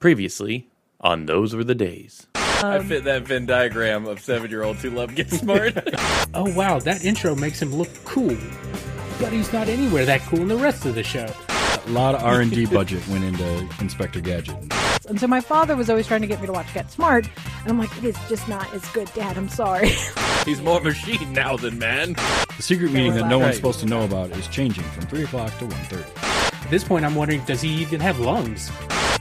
Previously on Those Were the Days. I fit that Venn diagram of seven year olds who love Get Smart. Oh wow, that intro makes him look cool. But he's not anywhere that cool in the rest of the show. A lot of R and D budget went into Inspector Gadget. And so my father was always trying to get me to watch Get Smart, and I'm like, it is just not as good, Dad. I'm sorry. He's more machine now than man. The secret meeting that no Right. one's supposed to know about is changing from three o'clock to 1.30. At this point, I'm wondering, does he even have lungs?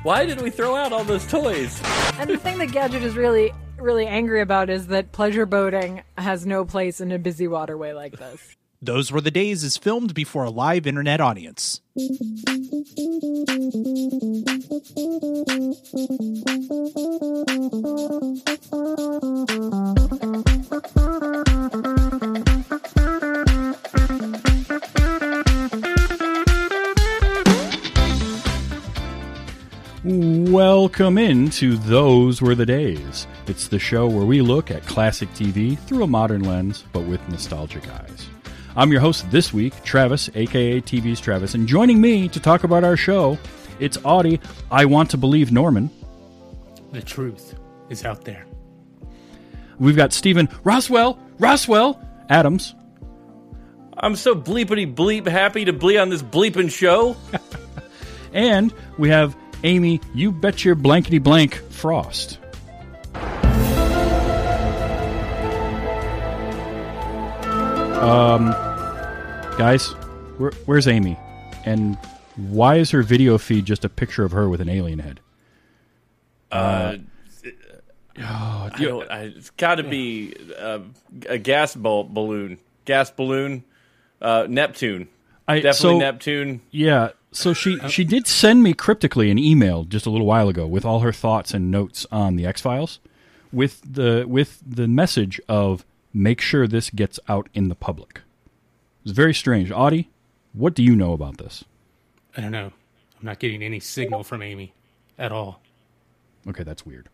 Why did we throw out all those toys? and the thing that Gadget is really, really angry about is that pleasure boating has no place in a busy waterway like this. Those Were the Days is filmed before a live internet audience. Welcome into Those Were the Days. It's the show where we look at classic TV through a modern lens, but with nostalgic eyes. I'm your host this week, Travis, aka TV's Travis, and joining me to talk about our show, it's Audie. I want to believe Norman. The truth is out there. We've got Stephen Roswell, Roswell Adams, I'm so bleepity bleep happy to be on this bleeping show. and we have Amy. You bet your blankety blank Frost. Um, guys, where, where's Amy? And why is her video feed just a picture of her with an alien head? Uh, I don't, I, it's got to be uh, a gas ball, balloon. Gas balloon. Uh, Neptune. I, Definitely so, Neptune. Yeah, so she she did send me cryptically an email just a little while ago with all her thoughts and notes on the X Files, with the with the message of make sure this gets out in the public. It's very strange. Audie, what do you know about this? I don't know. I'm not getting any signal from Amy at all. Okay, that's weird.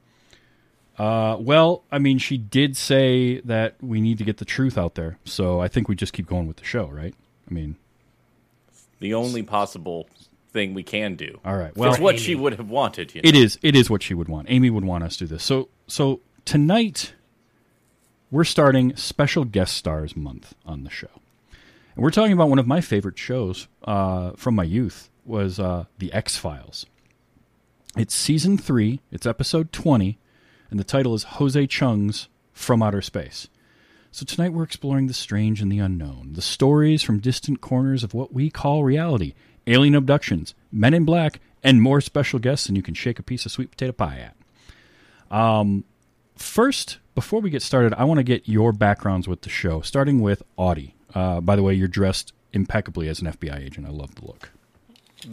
Uh, well, I mean, she did say that we need to get the truth out there, so I think we just keep going with the show, right? I mean, The only possible thing we can do. all right. Well, it's what Amy. she would have wanted. You know? It is. It is what she would want. Amy would want us to do this. So so tonight we're starting special guest stars month on the show, and we're talking about one of my favorite shows uh, from my youth was uh, the X Files. It's season three. It's episode twenty, and the title is Jose Chung's From Outer Space. So tonight we're exploring the strange and the unknown, the stories from distant corners of what we call reality, alien abductions, men in black, and more special guests than you can shake a piece of sweet potato pie at. Um, first, before we get started, I want to get your backgrounds with the show, starting with Audie. Uh, by the way, you're dressed impeccably as an FBI agent. I love the look.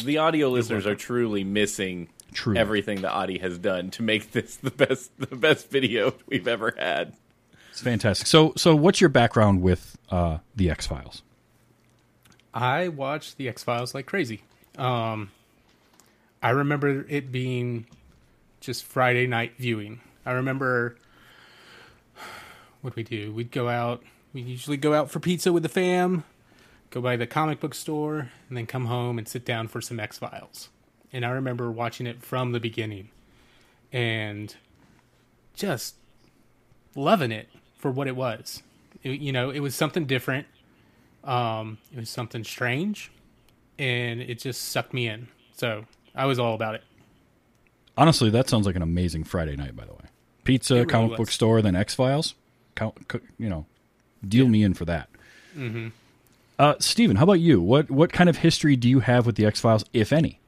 the audio listeners are truly missing Truly. everything that Audie has done to make this the best the best video we've ever had. It's fantastic. So, so what's your background with uh, the X Files? I watched the X Files like crazy. Um, I remember it being just Friday night viewing. I remember what we do. We'd go out. We usually go out for pizza with the fam, go by the comic book store, and then come home and sit down for some X Files. And I remember watching it from the beginning, and just loving it for what it was. It- you know, it was something different. Um, it was something strange, and it just sucked me in. So I was all about it. Honestly, that sounds like an amazing Friday night. By the way, pizza, really comic was. book store, then X Files. You know, deal me in for that. Mm-hmm. Uh, Stephen, how about you? What what kind of history do you have with the X Files, if any?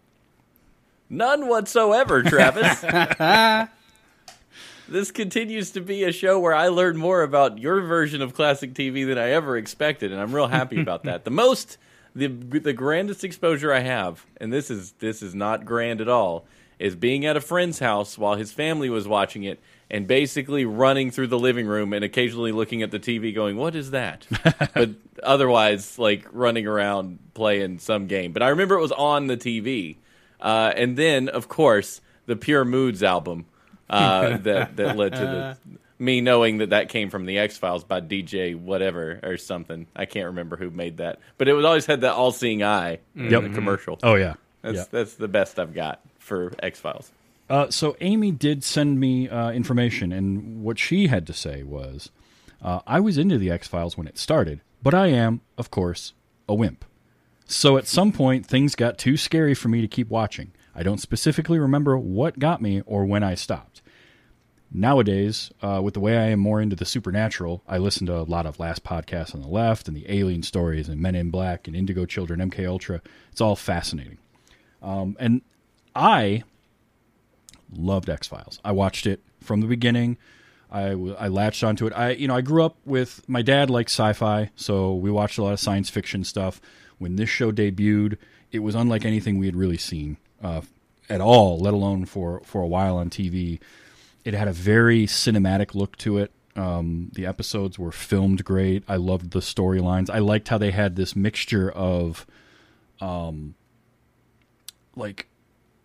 None whatsoever, Travis. this continues to be a show where I learn more about your version of classic TV than I ever expected, and I'm real happy about that. The most, the the grandest exposure I have, and this is this is not grand at all, is being at a friend's house while his family was watching it, and basically running through the living room and occasionally looking at the TV, going, "What is that?" but otherwise, like running around playing some game. But I remember it was on the TV. Uh, and then, of course, the Pure Moods album uh, that that led to the me knowing that that came from the X Files by DJ whatever or something. I can't remember who made that, but it was always had that all-seeing eye in Yep. the commercial. Oh yeah, That's that's the best I've got for X Files. Uh, so Amy did send me uh, information, and what she had to say was, uh, I was into the X Files when it started, but I am, of course, a wimp. So at some point, things got too scary for me to keep watching. I don't specifically remember what got me or when I stopped. Nowadays, uh, with the way I am more into the supernatural, I listen to a lot of Last Podcast on the Left and the Alien stories and Men in Black and Indigo Children, MK Ultra. It's all fascinating. Um, and I loved X Files. I watched it from the beginning. I latched onto it. I you know I grew up with my dad liked sci-fi, so we watched a lot of science fiction stuff. When this show debuted, it was unlike anything we had really seen uh, at all, let alone for for a while on TV. It had a very cinematic look to it. Um, the episodes were filmed great. I loved the storylines. I liked how they had this mixture of, um, like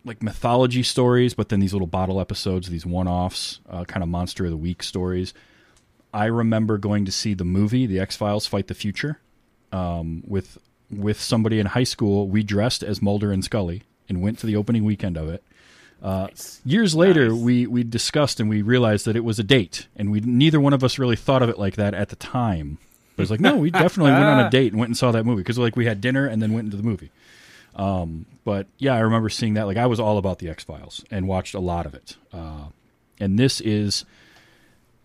like mythology stories, but then these little bottle episodes, these one offs, uh, kind of monster of the week stories. I remember going to see the movie, The X Files Fight the Future, um, with with somebody in high school. We dressed as Mulder and Scully and went to the opening weekend of it. Uh, Years later, we we discussed and we realized that it was a date, and we neither one of us really thought of it like that at the time. But it's like, no, we definitely went on a date and went and saw that movie because like we had dinner and then went into the movie. Um, but yeah, I remember seeing that. Like I was all about the X Files and watched a lot of it. Uh, and this is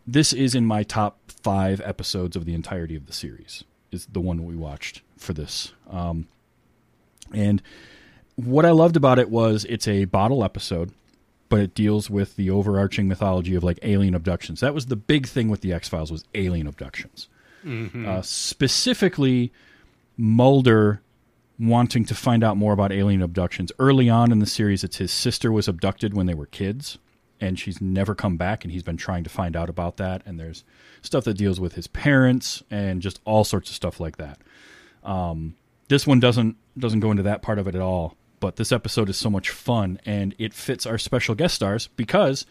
this is in my top five episodes of the entirety of the series. Is the one we watched for this. Um, and what I loved about it was it's a bottle episode, but it deals with the overarching mythology of like alien abductions. That was the big thing with the X Files was alien abductions. Uh, specifically, Mulder wanting to find out more about alien abductions. Early on in the series, it's his sister was abducted when they were kids, and she's never come back, and he's been trying to find out about that. And there's stuff that deals with his parents and just all sorts of stuff like that. Um, this one doesn't doesn't go into that part of it at all. But this episode is so much fun, and it fits our special guest stars because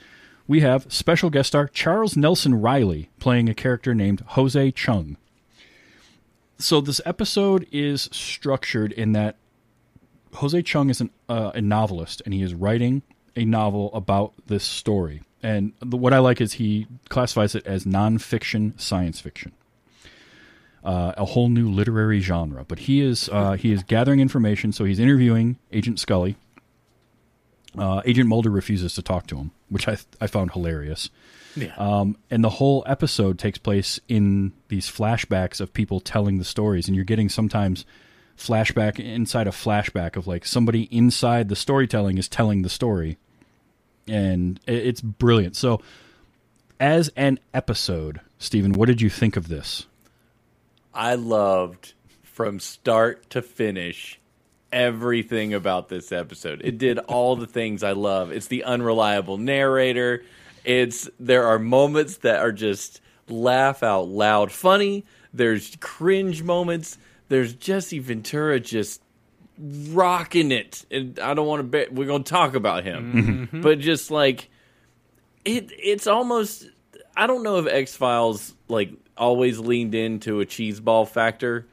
we have special guest star Charles Nelson Reilly playing a character named Jose Chung so this episode is structured in that Jose Chung is an, uh, a novelist and he is writing a novel about this story. And the, what I like is he classifies it as nonfiction science fiction, uh, a whole new literary genre. But he is uh, he is gathering information, so he's interviewing Agent Scully. Uh, Agent Mulder refuses to talk to him, which I I found hilarious. Yeah. Um, and the whole episode takes place in these flashbacks of people telling the stories, and you're getting sometimes flashback inside a flashback of like somebody inside the storytelling is telling the story, and it's brilliant. So, as an episode, Stephen, what did you think of this? I loved from start to finish everything about this episode. It did all the things I love. It's the unreliable narrator. It's there are moments that are just laugh out loud funny. There's cringe moments. There's Jesse Ventura just rocking it. And I don't want to bet we're going to talk about him. Mm-hmm. But just like it it's almost I don't know if X Files like always leaned into a cheeseball factor,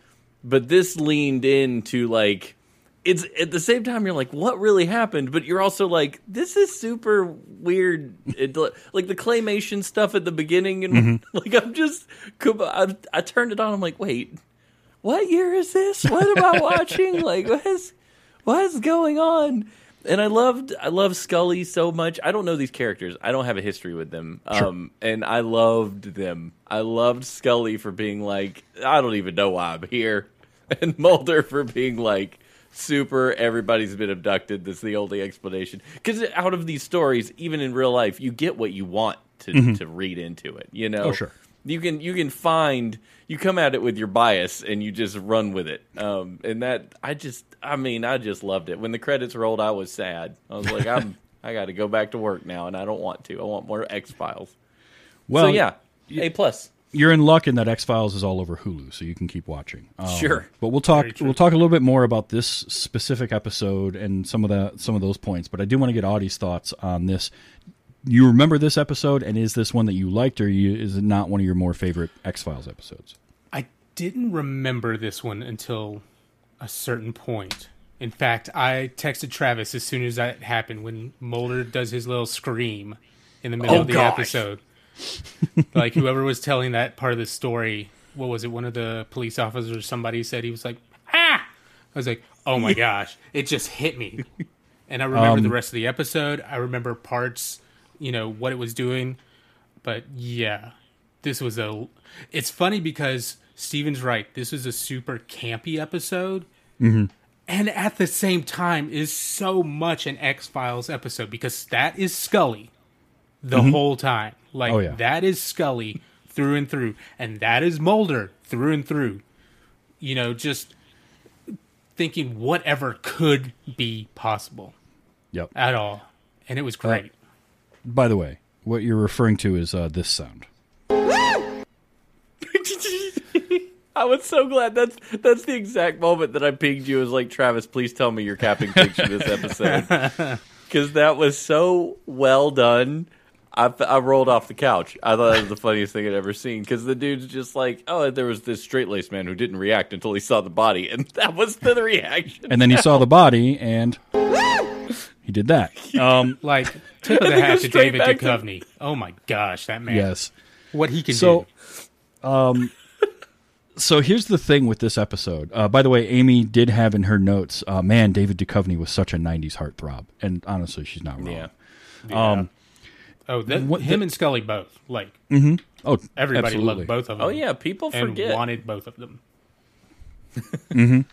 but this leaned into like it's at the same time you're like what really happened, but you're also like this is super weird. It, like the claymation stuff at the beginning and mm-hmm. like I'm just I, I turned it on. I'm like wait, what year is this? What am I watching? like what is what's going on? And I loved I love Scully so much. I don't know these characters. I don't have a history with them. Um and I loved them. I loved Scully for being like I don't even know why I'm here. And Mulder for being like super everybody's been abducted. That's the only explanation. Cuz out of these stories even in real life you get what you want to to read into it, you know. Oh, sure. You can you can find you come at it with your bias and you just run with it. Um, and that I just I mean I just loved it. When the credits rolled, I was sad. I was like I'm I got to go back to work now, and I don't want to. I want more X Files. Well, so yeah, A plus. you're in luck in that X Files is all over Hulu, so you can keep watching. Um, Sure. but we'll talk. We'll talk a little bit more about this specific episode and some of the some of those points. But I do want to get Audie's thoughts on this. You remember this episode, and is this one that you liked, or you, is it not one of your more favorite X Files episodes? I didn't remember this one until a certain point. In fact, I texted Travis as soon as that happened when Mulder does his little scream in the middle Oh, of the gosh. episode. like whoever was telling that part of the story, what was it? One of the police officers or somebody said he was like, ah. I was like, oh my gosh, it just hit me. And I remember Um, the rest of the episode. I remember parts, you know, what it was doing. But yeah, this was a. It's funny because Stephen's right. This was a super campy episode. Mm-hmm. And at the same time, is so much an X Files episode because that is Scully the whole time. Like, Mm-hmm. Oh, yeah. that is Scully through and through. And that is Mulder through and through. You know, just thinking whatever could be possible Yep. at all. And it was great. By the way, what you're referring to is uh, this sound. I was so glad that's that's the exact moment that I pinged you. As like Travis, please tell me you're capping pigs for this episode because that was so well done. I, I rolled off the couch. I thought that was the funniest thing I'd ever seen because the dude's just like, oh, there was this straight laced man who didn't react until he saw the body, and that was the reaction. And then he saw the body, and he did that. Um, Like, tip of the hat to David back to- Duchovny. Oh my gosh, that man. yes. What he can So, do. so here's the thing with this episode. Uh, by the way, Amy did have in her notes, uh, man, David Duchovny was such a '90s heartthrob, and honestly, she's not wrong. Yeah. Um, Oh, that, what him the- and Scully both. Like, mm-hmm. oh, everybody absolutely. loved both of them. Oh yeah, people and forget. wanted both of them. Um,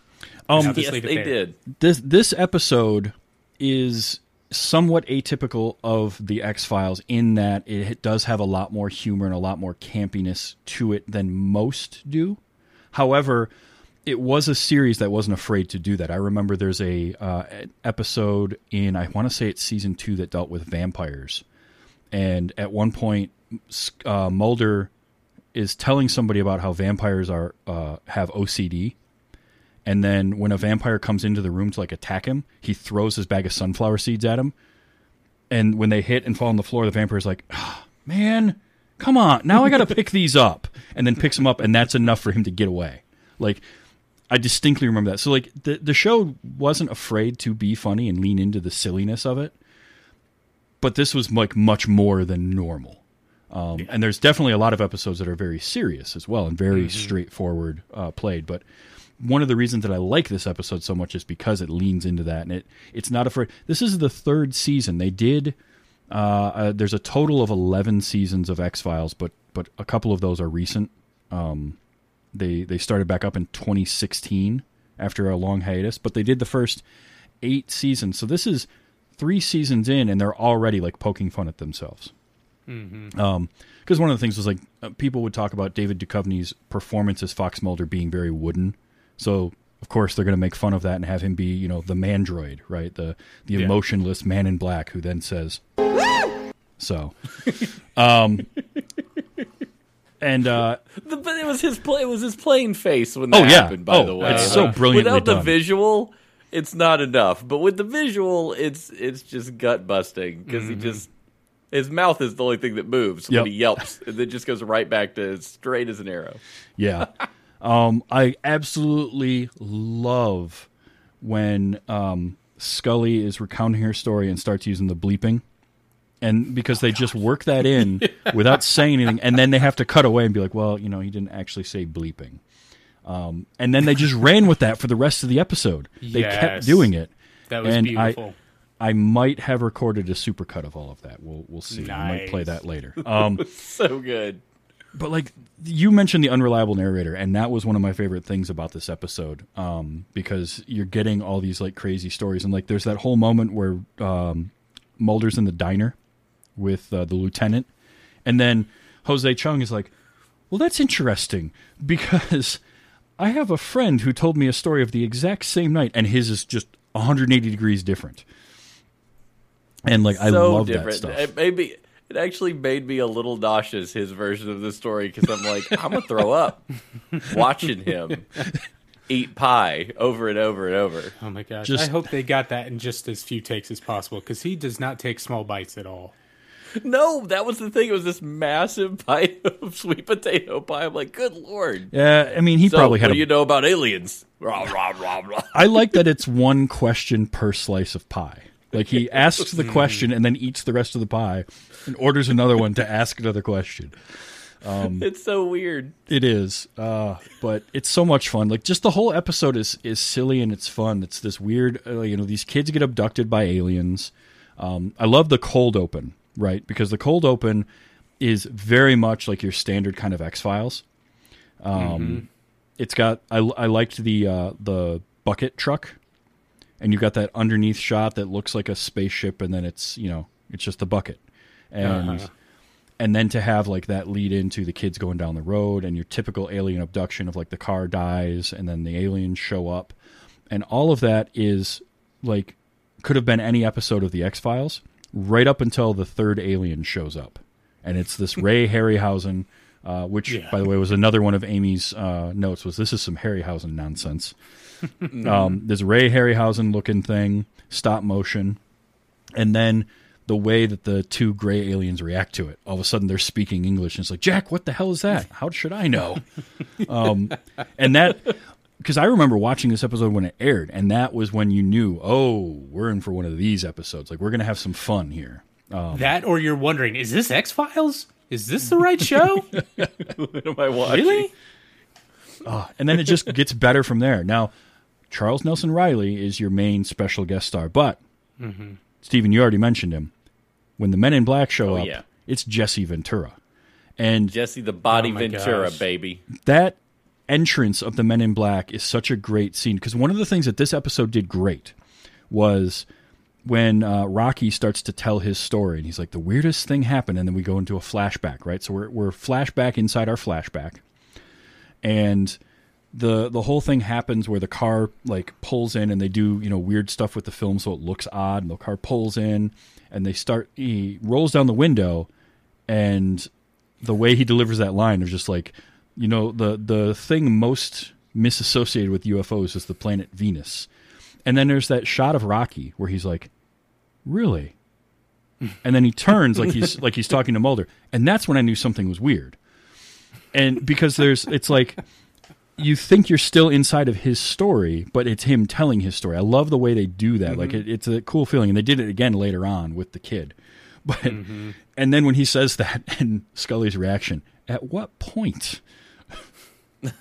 I'll just yes, leave they there. did. this this episode is somewhat atypical of the X Files in that it does have a lot more humor and a lot more campiness to it than most do. However, it was a series that wasn't afraid to do that. I remember there's a uh, episode in I want to say it's season two that dealt with vampires, and at one point, uh, Mulder is telling somebody about how vampires are uh, have OCD, and then when a vampire comes into the room to like attack him, he throws his bag of sunflower seeds at him. And when they hit and fall on the floor, the vampire's like, "Ah, "Man, come on! Now I got to pick these up." And then picks them up, and that's enough for him to get away. Like I distinctly remember that. So like the the show wasn't afraid to be funny and lean into the silliness of it, but this was like much more than normal. Um, And there's definitely a lot of episodes that are very serious as well and very straightforward uh, played. But one of the reasons that I like this episode so much is because it leans into that and it it's not afraid. This is the third season. They did. Uh, uh, there's a total of eleven seasons of X Files, but but a couple of those are recent. Um, they they started back up in 2016 after a long hiatus, but they did the first eight seasons. So this is three seasons in, and they're already like poking fun at themselves. Um, because one of the things was like uh, people would talk about David Duchovny's performance as Fox Mulder being very wooden. So of course they're going to make fun of that and have him be, you know, the mandroid, right? The the Yeah. emotionless man in black who then says, so, um, and uh, The, but it was his play. It was his plain face when Oh, that yeah. happened. By Oh, the way, it's so brilliant. brilliantly Without the done. visual, it's not enough. But with the visual, it's it's just gut busting because he just his mouth is the only thing that moves Mm-hmm. Yep. when he yelps, and then just goes right back to straight as an arrow. Yeah. Um, I absolutely love when um, Scully is recounting her story and starts using the bleeping. And because they just work that in without saying anything, and then they have to cut away and be like, "Well, you know, he didn't actually say bleeping," um, and then they just ran with that for the rest of the episode. They Yes. kept doing it. That was And beautiful. I might have recorded a supercut of all of that. We'll we'll see. I might play that later. Um, So good. But like you mentioned the unreliable narrator and that was one of my favorite things about this episode um, because you're getting all these like crazy stories and like there's that whole moment where um, mulder's in the diner with uh, the lieutenant and then jose chung is like well that's interesting because i have a friend who told me a story of the exact same night and his is just 180 degrees different and like i love different. that stuff me. It actually made me a little nauseous his version of the story because I'm like, I'm gonna throw up watching him eat pie over and over and over. oh my gosh! Just- I hope they got that in just as few takes as possible because he does not take small bites at all. No, that was the thing. It was this massive pie of sweet potato pie. I'm like, good lord. Yeah, I mean, he So, probably what had. do A, you know about aliens? I like that it's one question per slice of pie. Like he asks the question and then eats the rest of the pie, and orders another one to ask another question. It's so weird. It is, uh, but it's so much fun. Like just the whole episode is is silly and it's fun. It's this weird, uh, you know, these kids get abducted by aliens. Um, I love the cold open, right? Because the cold open is very much like your standard kind of X Files. Um, It's got I, I liked the uh, the bucket truck, and you got that underneath shot that looks like a spaceship, and then it's you know it's just a bucket, and and then to have like that lead into the kids going down the road and your typical alien abduction of like the car dies and then the aliens show up. And all of that is like could have been any episode of the x-files right up until the third alien shows up. And it's this ray harryhausen uh, which Yeah. by the way was another one of amy's uh, notes was this is some harryhausen nonsense um, this ray harryhausen looking thing stop motion and then the way that the two gray aliens react to it all of a sudden they're speaking english and it's like jack what the hell is that how should i know um, and that because i remember watching this episode when it aired and that was when you knew oh we're in for one of these episodes like we're gonna have some fun here that or you're wondering, is this X Files? Is this the right show? What am I watching? really? and then it just gets better from there now charles nelson reilly is your main special guest star but stephen you already mentioned him when the men in black show Oh, up yeah. it's jesse ventura and Jesse the Body Oh Ventura, gosh. baby. that entrance of the men in black is such a great scene because one of the things that this episode did great was when uh, rocky starts to tell his story and he's like the weirdest thing happened and then we go into a flashback right so we're, we're flashback inside our flashback and the the whole thing happens where the car like pulls in and they do you know weird stuff with the film so it looks odd and the car pulls in and they start he rolls down the window and the way he delivers that line is just like you know the the thing most misassociated with UFOs is the planet Venus. And then there's that shot of Rocky where he's like, "Really?" And then he turns like he's like he's talking to Mulder, and that's when I knew something was weird. And because there's it's like you think you're still inside of his story, but it's him telling his story. I love the way they do that. Like mm-hmm. it, it's a cool feeling, and they did it again later on with the kid. But mm-hmm. and then when he says that, and Scully's reaction, at what point?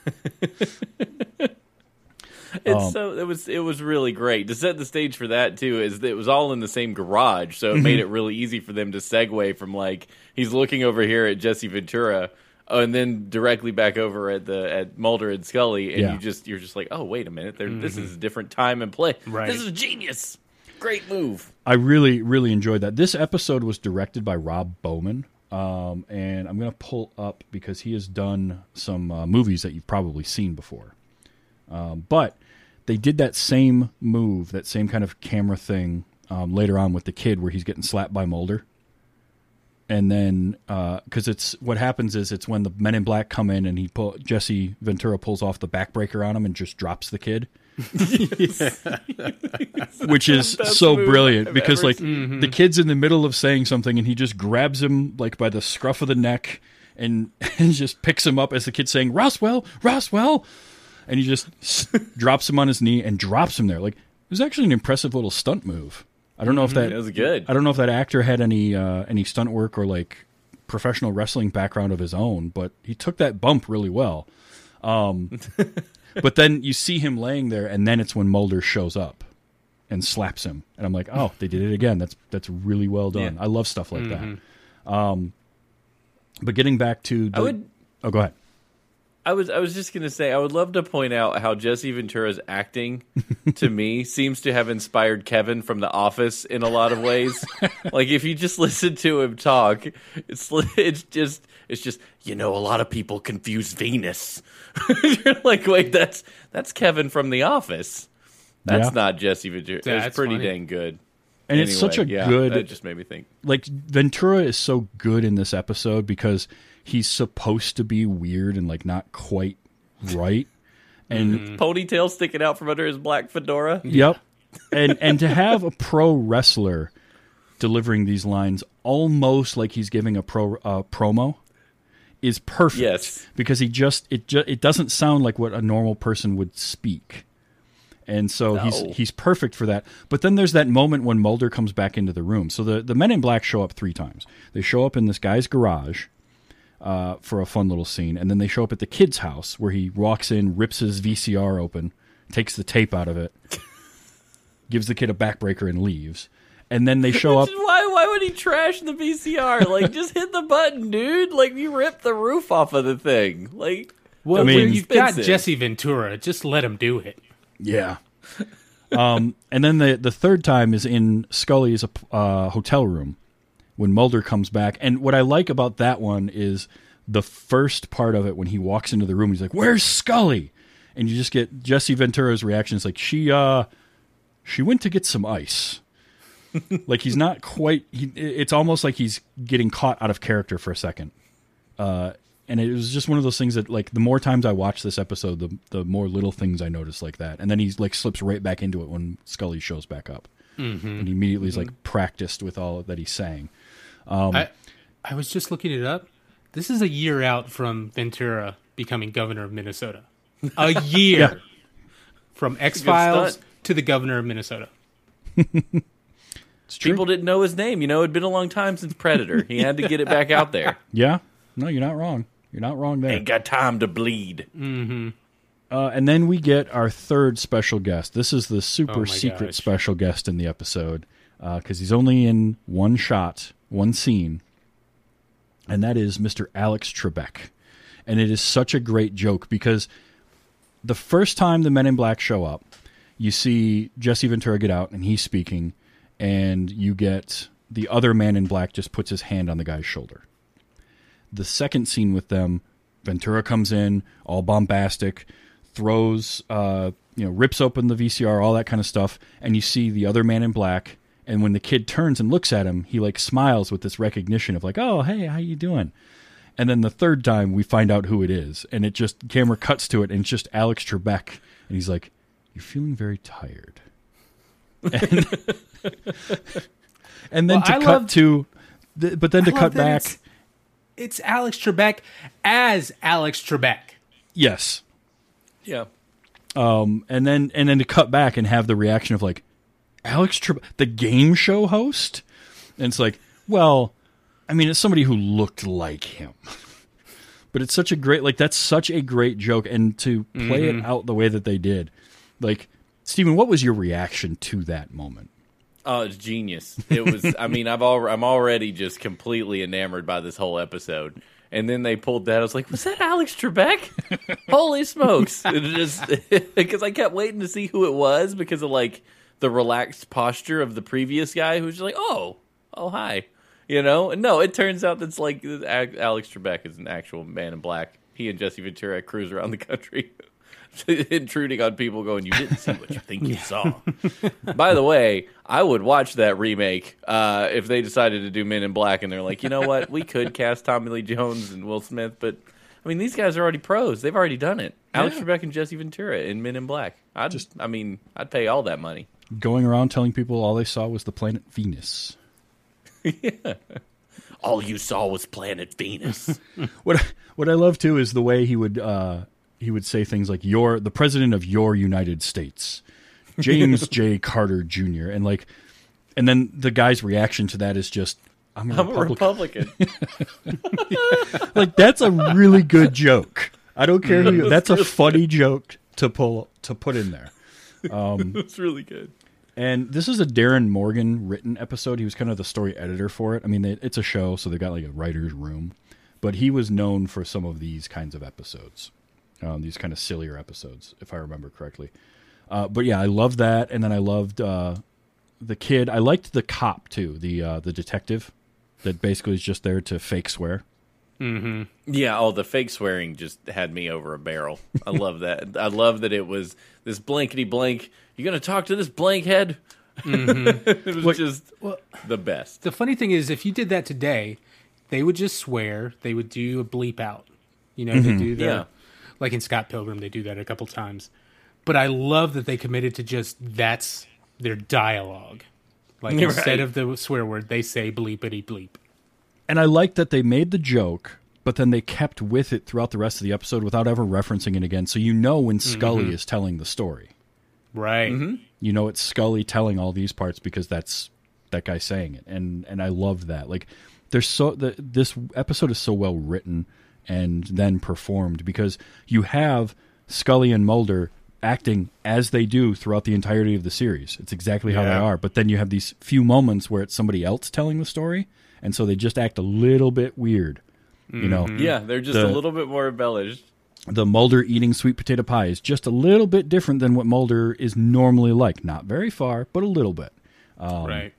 It's Um, so it was it was really great to set the stage for that too. Is that it was all in the same garage, so it made mm-hmm. it really easy for them to segue from like he's looking over here at Jesse Ventura, oh, and then directly back over at the at Mulder and Scully, and Yeah. you just you're just like, oh wait a minute, there this is a different time and place. Right. This is genius. Great move. I really, really enjoyed that. This episode was directed by Rob Bowman, um, and I'm going to pull up because he has done some uh, movies that you've probably seen before. Um, but they did that same move, that same kind of camera thing um, later on with the kid where he's getting slapped by Mulder. And then, uh, because it's what happens is it's when the Men in Black come in and he pull Jesse Ventura pulls off the backbreaker on him and just drops the kid which is so brilliant I've because like the kid's in the middle of saying something and he just grabs him like by the scruff of the neck and, and just picks him up as the kid's saying Roswell, Roswell, and he just drops him on his knee and drops him there. Like it was actually an impressive little stunt move. I don't know if that That was good. I don't know if that actor had any uh, any stunt work or like professional wrestling background of his own, but he took that bump really well. Um, but then you see him laying there, and then it's when Mulder shows up and slaps him, and I'm like, oh, they did it again. That's that's really well done. Yeah. I love stuff like that. Um, but getting back to the, I would oh, go ahead. I was I was just gonna say I would love to point out how Jesse Ventura's acting to me seems to have inspired Kevin from The Office in a lot of ways. like if you just listen to him talk, it's it's just it's just you know a lot of people confuse Venus. You're like wait that's that's Kevin from The Office. That's Yeah. not Jesse Ventura. It's That's pretty funny. dang good. And it's such a yeah, good That just made me think. like Ventura is so good in this episode because he's supposed to be weird and like not quite right. And Ponytail sticking out from under his black fedora. Yep. And and to have a pro wrestler delivering these lines almost like he's giving a pro uh, promo is perfect. Yes. because he just it ju- it doesn't sound like what a normal person would speak. And so No. he's he's perfect for that. But then there's that moment when Mulder comes back into the room. So the, the men in black show up three times. They show up in this guy's garage uh, for a fun little scene, and then they show up at the kid's house where he walks in, rips his VCR open, takes the tape out of it, gives the kid a backbreaker, and leaves. And then they show up. Why? Why would he trash the VCR? Like, just hit the button, dude. Like, you ripped the roof off of the thing. Like, Well, I mean- when you've got Jesse Ventura, just let him do it. Yeah. um, and then the the third time is in Scully's uh, hotel room when Mulder comes back. And what I like about that one is the first part of it when he walks into the room. He's like, "Where's Scully?" And you just get Jesse Ventura's reaction. It's like she uh she went to get some ice. like he's not quite. He, it's almost like he's getting caught out of character for a second. Uh, and it was just one of those things that like the more times I watch this episode, the the more little things I notice like that. And then he's like slips right back into it when Scully shows back up, mm-hmm. and he immediately is like practiced with all that he's saying. I, I was just looking it up. This is a year out from Ventura becoming governor of Minnesota. A year Yeah. from X Files to the governor of Minnesota. It's true. people didn't know his name. You know, it'd been a long time since Predator. He had to get it back out there. yeah, no, you're not wrong. You're not wrong there. Ain't got time to bleed. Uh, and then we get our third special guest. This is the super Oh secret gosh. special guest in the episode because he's only in one shot, one scene, and that is Mr. Alex Trebek. And it is such a great joke because the first time the Men in Black show up, you see Jesse Ventura get out and he's speaking, and you get the other man in black just puts his hand on the guy's shoulder. The second scene with them, Ventura comes in, all bombastic, throws, uh, you know, rips open the VCR, all that kind of stuff, and you see the other man in black. And when the kid turns and looks at him, he like smiles with this recognition of like, "Oh, hey, how you doing?" And then the third time, we find out who it is, and it just camera cuts to it, and it's just Alex Trebek, and he's like, "You're feeling very tired." And, and then Well, to I cut love- to, th- but then to I cut back, It's, it's Alex Trebek as Alex Trebek. yes, Yeah. Um, and then and then to cut back and have the reaction of like Alex Trebek, the game show host, and it's like, well, I mean, it's somebody who looked like him, but it's such a great like that's such a great joke, and to play it mm-hmm. out the way that they did, like Stephen, what was your reaction to that moment? Oh, it's genius. It was. I mean, I've al- I'm already just completely enamored by this whole episode. And then they pulled that. I was like, "Was that Alex Trebek? Holy smokes!" Just because I kept waiting to see who it was because of like the relaxed posture of the previous guy who's just like, "Oh, oh, hi," you know. And no, it turns out that's like Alex Trebek is an actual man in black. He and Jesse Ventura cruise around the country. intruding on people going you didn't see what you think you saw by the way i would watch that remake uh, if they decided to do men in black and they're like you know what we could cast tommy lee jones and will smith but i mean these guys are already pros they've already done it alex Yeah. trebek and jesse ventura in men in black i'd just i mean i'd pay all that money Going around telling people all they saw was the planet Venus. yeah. all you saw was planet venus What what I love too is the way he would uh, he would say things like "You're the president of your United States, James J. Carter Jr." and like, and then the guy's reaction to that is just, "I'm a i'm a Republican." republican like that's a really good joke. I don't care who. You, that's a funny joke to pull to put in there. it's really good And this is a Darin Morgan written episode. He was kind of the story editor for it. I mean, they, it's a show, so they've got like a writer's room. But he was known for some of these kinds of episodes, um, these kind of sillier episodes, if I remember correctly. Uh, but yeah, I loved that, and then I loved uh, the kid. I liked the cop too, the uh, the detective that basically is just there to fake swear. Mm-hmm. Yeah, oh, the fake swearing just had me over a barrel. I love that. I love that it was this blankety blank. You're gonna talk to this blank head? Mm-hmm. it was just the best. The funny thing is, if you did that today, they would just swear. They would do a bleep out. You know, they mm-hmm. do the Yeah. like in Scott Pilgrim, they do that a couple times. But I love that they committed to just that's their dialogue. Like You're instead right. of the swear word, they say bleepity bleep. And I like that they made the joke, but then they kept with it throughout the rest of the episode without ever referencing it again. So you know when mm-hmm. Scully is telling the story. Right. Mm-hmm. You know it's Scully telling all these parts because that's that guy saying it, and and I love that. Like, there's so the, this episode is so well written and then performed because you have Scully and Mulder acting as they do throughout the entirety of the series. It's exactly how they are. But then you have these few moments where it's somebody else telling the story, and so they just act a little bit weird. You know, mm-hmm. Yeah, they're just The- a little bit more embellished. the Mulder eating sweet potato pie is just a little bit different than what Mulder is normally like. Not very far, but a little bit. Um, right.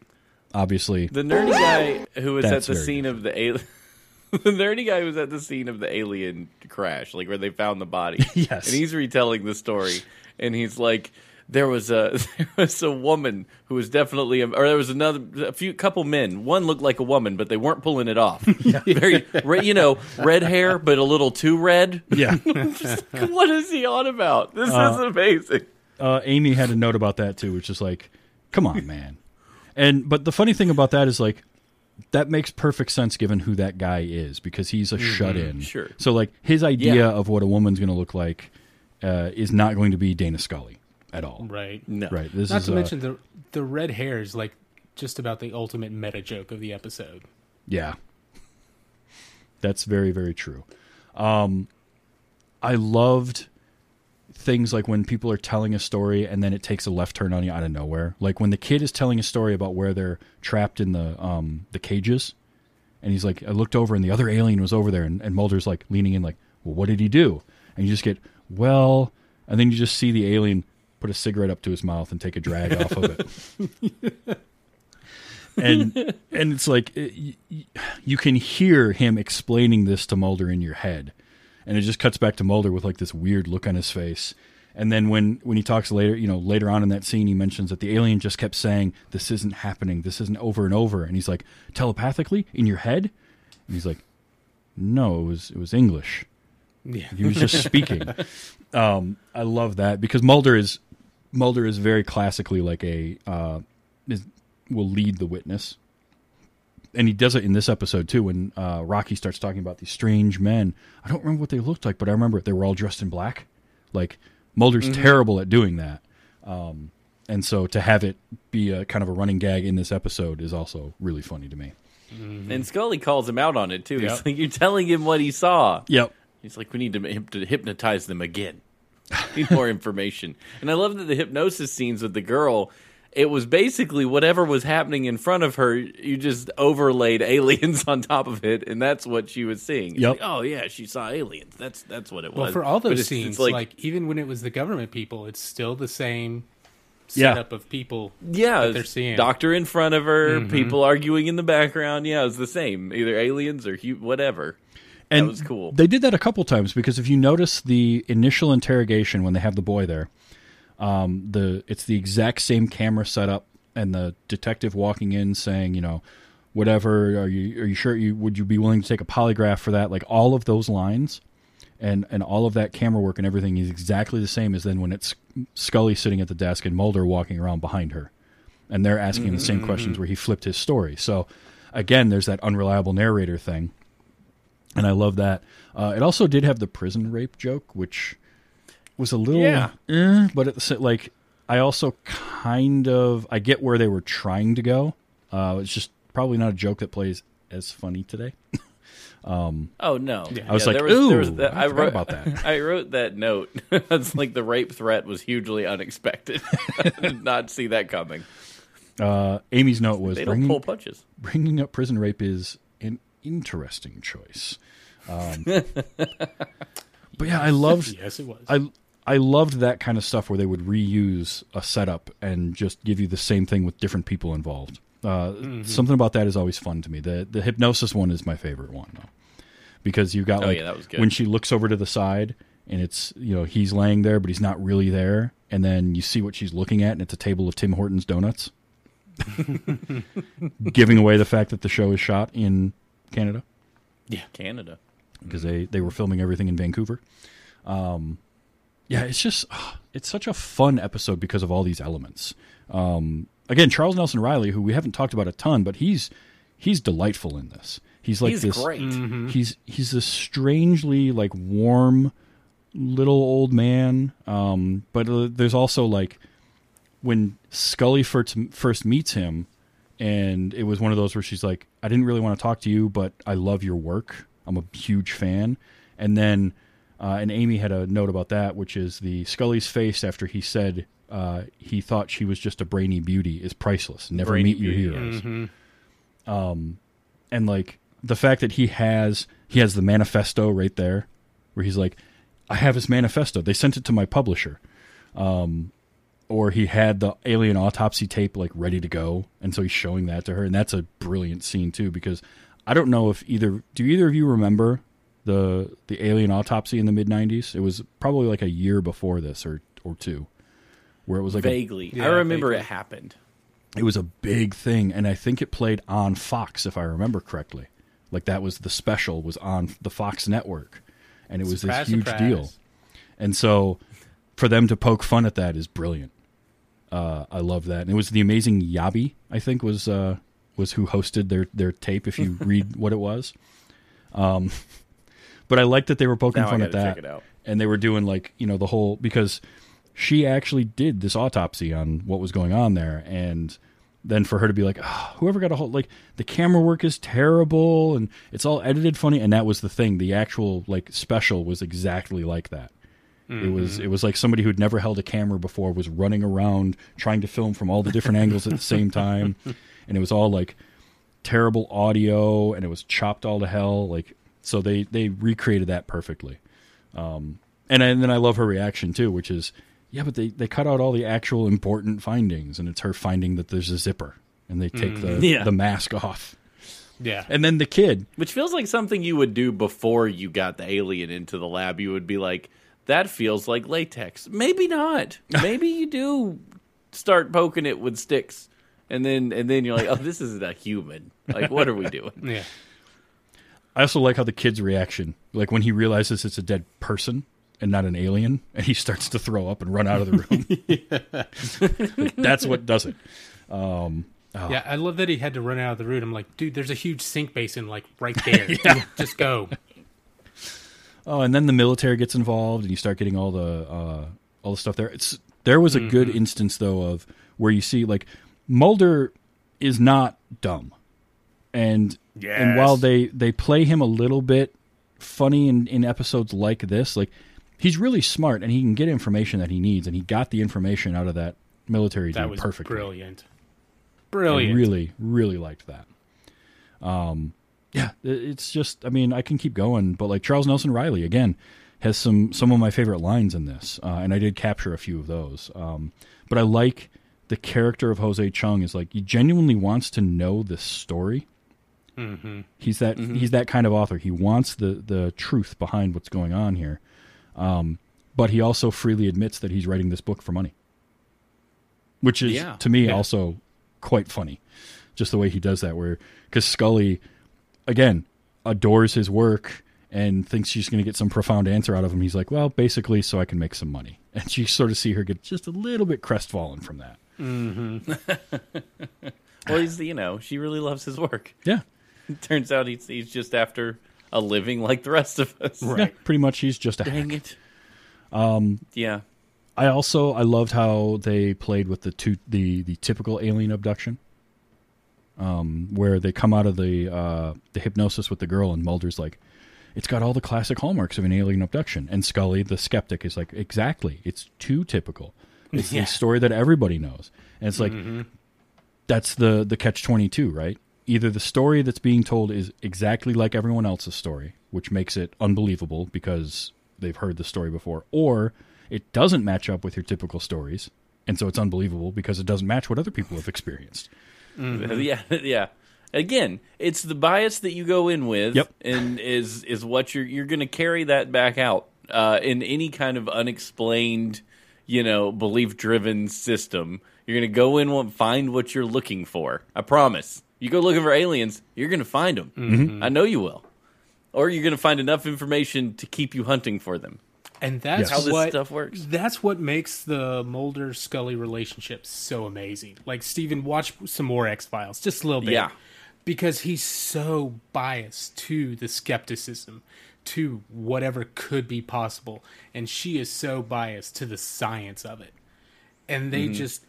Obviously, The nerdy guy who was at the very scene of the alien. the nerdy guy who was at the scene of the alien crash, like where they found the body. Yes. and he's retelling the story, and he's like, "There was a there was a woman who was definitely, a, or there was another a few couple men. One looked like a woman, but they weren't pulling it off. Very, re- you know, red hair, but a little too red. yeah. what is he on about? This is amazing. uh, Amy had a note about that too, which is like, come on, man. And but the funny thing about that is like that makes perfect sense given who that guy is because he's a shut in. sure. So like his idea Yeah. of what a woman's going to look like uh, is not going to be Dana Scully at all. Right. No, Right. This Not is to uh, mention the the red hair is like just about the ultimate meta joke of the episode. Yeah. That's very, very true. Um, I loved things like when people are telling a story and then it takes a left turn on you out of nowhere. Like when the kid is telling a story about where they're trapped in the um, the cages, and he's like, I looked over and the other alien was over there, and, and Mulder's like leaning in, like, well, what did he do? And you just get, well, and then you just see the alien put a cigarette up to his mouth and take a drag off of it. and and it's like it, y- y- you can hear him explaining this to Mulder in your head, and it just cuts back to Mulder with like this weird look on his face. And then when when he talks later, you know, later on in that scene, he mentions that the alien just kept saying, "This isn't happening. This isn't over and over." And he's like, "Telepathically in your head?" And he's like, "No, it was it was English." Yeah. He was just speaking. Um, I love that because Mulder is Mulder is very classically like a uh, is, will lead the witness, and he does it in this episode too. When uh, Rocky starts talking about these strange men, I don't remember what they looked like, but I remember they were all dressed in black. Like Mulder's terrible at doing that, um, and so to have it be a kind of a running gag in this episode is also really funny to me. and Scully calls him out on it too. Yep. He's like, "You're telling him what he saw." Yep. He's like, we need to hypnotize them again. Need more information. And I love that the hypnosis scenes with the girl. It was basically whatever was happening in front of her. You just overlaid aliens on top of it, and that's what she was seeing. It's Yep. like, oh yeah, she saw aliens. That's that's what it was. Well, for all But those it's- scenes, it's like, even when it was the government people, it's still the same Yeah. setup of people. yeah, that they're seeing. doctor in front of her, mm-hmm. people arguing in the background. Yeah, it's the same. Either aliens or hu- whatever. And was cool. They did that a couple times because if you notice the initial interrogation when they have the boy there, um, the it's the exact same camera setup and the detective walking in saying, you know, whatever, are you are you sure you would you be willing to take a polygraph for that? Like all of those lines and and all of that camera work and everything is exactly the same as then when it's Scully sitting at the desk and Mulder walking around behind her. And they're asking him the same questions where he flipped his story. So again, there's that unreliable narrator thing and I love that. Uh, it also did have the prison rape joke, which was a little, Yeah. eh, but at the sa- like, I also kind of I get where they were trying to go. Uh, it's just probably not a joke that plays as funny today. Oh no! I was like, there was, there was that, I I, wrote about that." I wrote that note. it's like the rape threat was hugely unexpected. I did not see that coming. Uh, Amy's note was They don't bringing, pull punches. bringing up prison rape is an interesting choice. Um, but yeah, I loved Yes, it was. I I loved that kind of stuff where they would reuse a setup and just give you the same thing with different people involved. Uh, Mm-hmm. Something about that is always fun to me. The the hypnosis one is my favorite one though, because you got Oh, like yeah, that was good. when she looks over to the side and it's you know he's laying there but he's not really there, and then you see what she's looking at and it's a table of Tim Hortons donuts, giving away the fact that the show is shot in Canada Yeah, Canada. because they they were filming everything in Vancouver. Um, yeah, it's just it's such a fun episode because of all these elements. Um, again, Charles Nelson Reilly, who we haven't talked about a ton, but he's he's delightful in this. He's like He's this. great. He's he's this strangely like warm little old man. Um, but uh, there's also like when Scully first first meets him, and it was one of those where she's like, "I didn't really want to talk to you, but I love your work. I'm a huge fan." And then, uh, and Amy had a note about that, which is the Scully's face after he said uh, he thought she was just a brainy beauty is priceless. Never Brainy meet your beauty, heroes. Mm-hmm. Um, and like the fact that he has he has the manifesto right there, where he's like, "I have his manifesto. They sent it to my publisher." Um, or he had the alien autopsy tape like ready to go, and so he's showing that to her, and that's a brilliant scene too. Because I don't know if either do either of you remember the the alien autopsy in the mid '90s? It was probably like a year before this or or two, where it was like a Vaguely, I remember vaguely. it happened. it was a big thing and i think it played on fox if i remember correctly like that was the special was on the fox network and it was Surprise, this huge surprise. deal and so for them to poke fun at that is brilliant uh, i love that. And it was the amazing Yappi i think was uh, was who hosted their their tape if you read what it was. Um, but i like that they were poking Now fun at that. check it out. and they were doing like you know the whole because she actually did this autopsy on what was going on there. And then for her to be like oh, whoever got a hold like the camera work is terrible and it's all edited funny. And that was the thing. The actual like special was exactly like that it was it was like somebody who'd never held a camera before was running around trying to film from all the different angles at the same time and it was all like terrible audio and it was chopped all to hell like so they they recreated that perfectly um and, and then i love her reaction too which is yeah but they they cut out all the actual important findings and it's her finding that there's a zipper and they take the Yeah. the mask off Yeah. and then the kid Which feels like something you would do before you got the alien into the lab. You would be like, that feels like latex. Maybe not. Maybe you do start poking it with sticks. And then and then you're like, oh, this isn't a human. Like, what are we doing? Yeah. I also like how the kid's reaction, like when he realizes it's a dead person and not an alien, and he starts to throw up and run out of the room. Like, that's what does it. Um, oh, Yeah, I love that he had to run out of the room. I'm like, dude, there's a huge sink basin like right there. Just go. Oh, and then the military gets involved, and you start getting all the uh, all the stuff there. It's there was a good instance though of where you see like Mulder is not dumb, and and while they they play him a little bit funny in in episodes like this, like he's really smart and he can get information that he needs, and he got the information out of that military That dude was perfectly. brilliant. I Brilliant. really, really liked that. Um, yeah, it's just, I mean, I can keep going, but like Charles Nelson Reilly again has some some of my favorite lines in this, uh, and I did capture a few of those. Um, but I like the character of Jose Chung is like he genuinely wants to know this story. Mm-hmm. He's that he's that kind of author. He wants the the truth behind what's going on here, um, but he also freely admits that he's writing this book for money, which is Yeah. to me Yeah. also quite funny, just the way he does that. Where because Scully, again, adores his work and thinks she's going to get some profound answer out of him. He's like, well, basically, so I can make some money, and you sort of see her get just a little bit crestfallen from that. Well, he's you know, she really loves his work. Yeah, Turns out he's he's just after a living like the rest of us. yeah, pretty much. He's just a Dang hack. it. Um. Yeah. I also I loved how they played with the two the the typical alien abduction, um, where they come out of the uh, the hypnosis with the girl and Mulder's like, it's got all the classic hallmarks of an alien abduction, and Scully the skeptic is like, exactly, it's too typical. It's Yeah. the story that everybody knows, and it's like that's the the catch twenty two, right? Either the story that's being told is exactly like everyone else's story, which makes it unbelievable because they've heard the story before, or it doesn't match up with your typical stories, and so it's unbelievable because it doesn't match what other people have experienced. Yeah, yeah. Again, it's the bias that you go in with, Yep. and is is what you're you're going to carry that back out uh, in any kind of unexplained, you know, belief driven system. You're going to go in and find what you're looking for. I promise. You go looking for aliens, you're going to find them. I know you will, or you're going to find enough information to keep you hunting for them. And that's How this what stuff works. That's what makes the Mulder Scully relationship so amazing. Like Stephen, watch some more X Files, just a little bit. Yeah. Because he's so biased to the skepticism, to whatever could be possible. And she is so biased to the science of it. And they just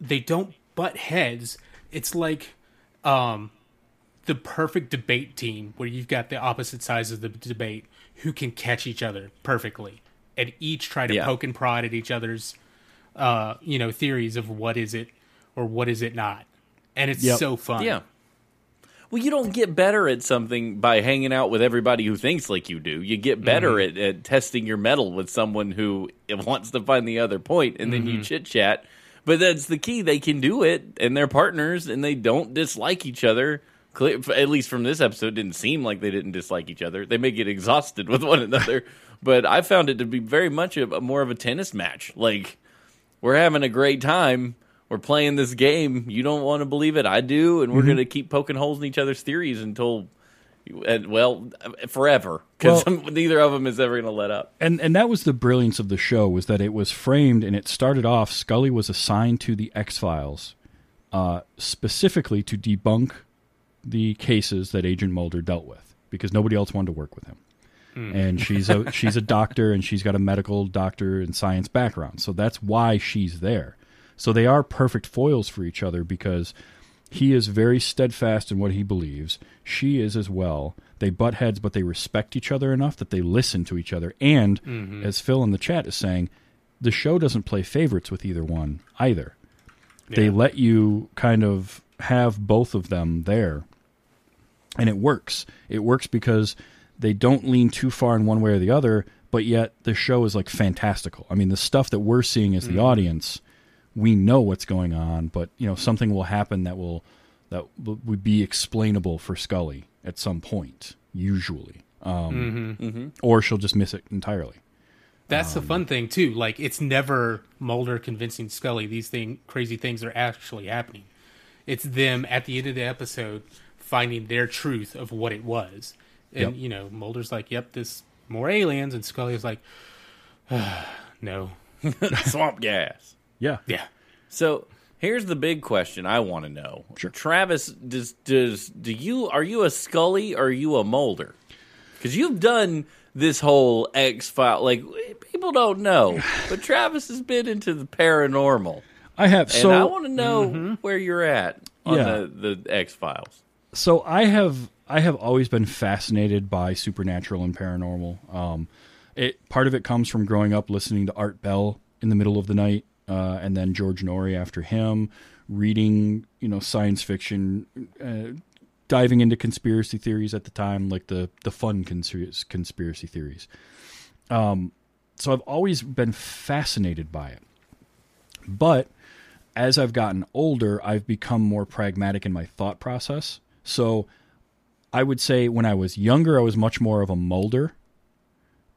they don't butt heads. It's like um the perfect debate team where you've got the opposite sides of the debate who can catch each other perfectly and each try to Yeah. poke and prod at each other's uh you know theories of what is it or what is it not and it's Yep. so fun Yeah. Well, you don't get better at something by hanging out with everybody who thinks like you do. You get better at, at testing your mettle with someone who wants to find the other point, and then you chit chat. But that's the key. They can do it, and they're partners, and they don't dislike each other. At least from this episode, it didn't seem like they didn't dislike each other. They may get exhausted with one another, but I found it to be very much a, a more of a tennis match. Like we're having a great time. We're playing this game. You don't want to believe it. I do, and we're Mm-hmm. going to keep poking holes in each other's theories until, and, well, forever. Because Well- neither of them is ever going to let up. and and that was the brilliance of the show was that it was framed and it started off Scully was assigned to the X Files uh, specifically to debunk the cases that Agent Mulder dealt with because nobody else wanted to work with him. Hmm. And she's a she's a doctor and she's got a medical doctor and science background. So that's why she's there. So they are perfect foils for each other because he is very steadfast in what he believes. She is as well. They butt heads, but they respect each other enough that they listen to each other. And mm-hmm. as Phil in the chat is saying, the show doesn't play favorites with either one either. They let you kind of have both of them there. And it works. It works because they don't lean too far in one way or the other, but yet the show is like fantastical. I mean, the stuff that we're seeing as the audience, we know what's going on, but you know, something will happen that will that would be explainable for Scully at some point, usually. Um, Or she'll just miss it entirely. That's the Um, fun thing too. Like it's never Mulder convincing Scully these thing crazy things are actually happening. It's them at the end of the episode finding their truth of what it was. And Yep. you know, Mulder's like, "Yep, this more aliens," and Scully's like, "No, Swamp gas. Yeah. yeah, So here's the big question I want to know. Sure. Travis, does does do you are you a Scully or are you a Mulder? Because you've done this whole X file. Like people don't know, but Travis has been into the paranormal, I have and so I want to know mm-hmm. where you're at on Yeah. the the X Files. So I have I have always been fascinated by supernatural and paranormal. Um, it part of it comes from growing up listening to Art Bell in the middle of the night, uh, and then George Noory after him, reading you know science fiction, uh, diving into conspiracy theories at the time, like the the fun conspiracy conspiracy theories. Um, so I've always been fascinated by it, but as I've gotten older, I've become more pragmatic in my thought process. So I would say when I was younger, I was much more of a Mulder.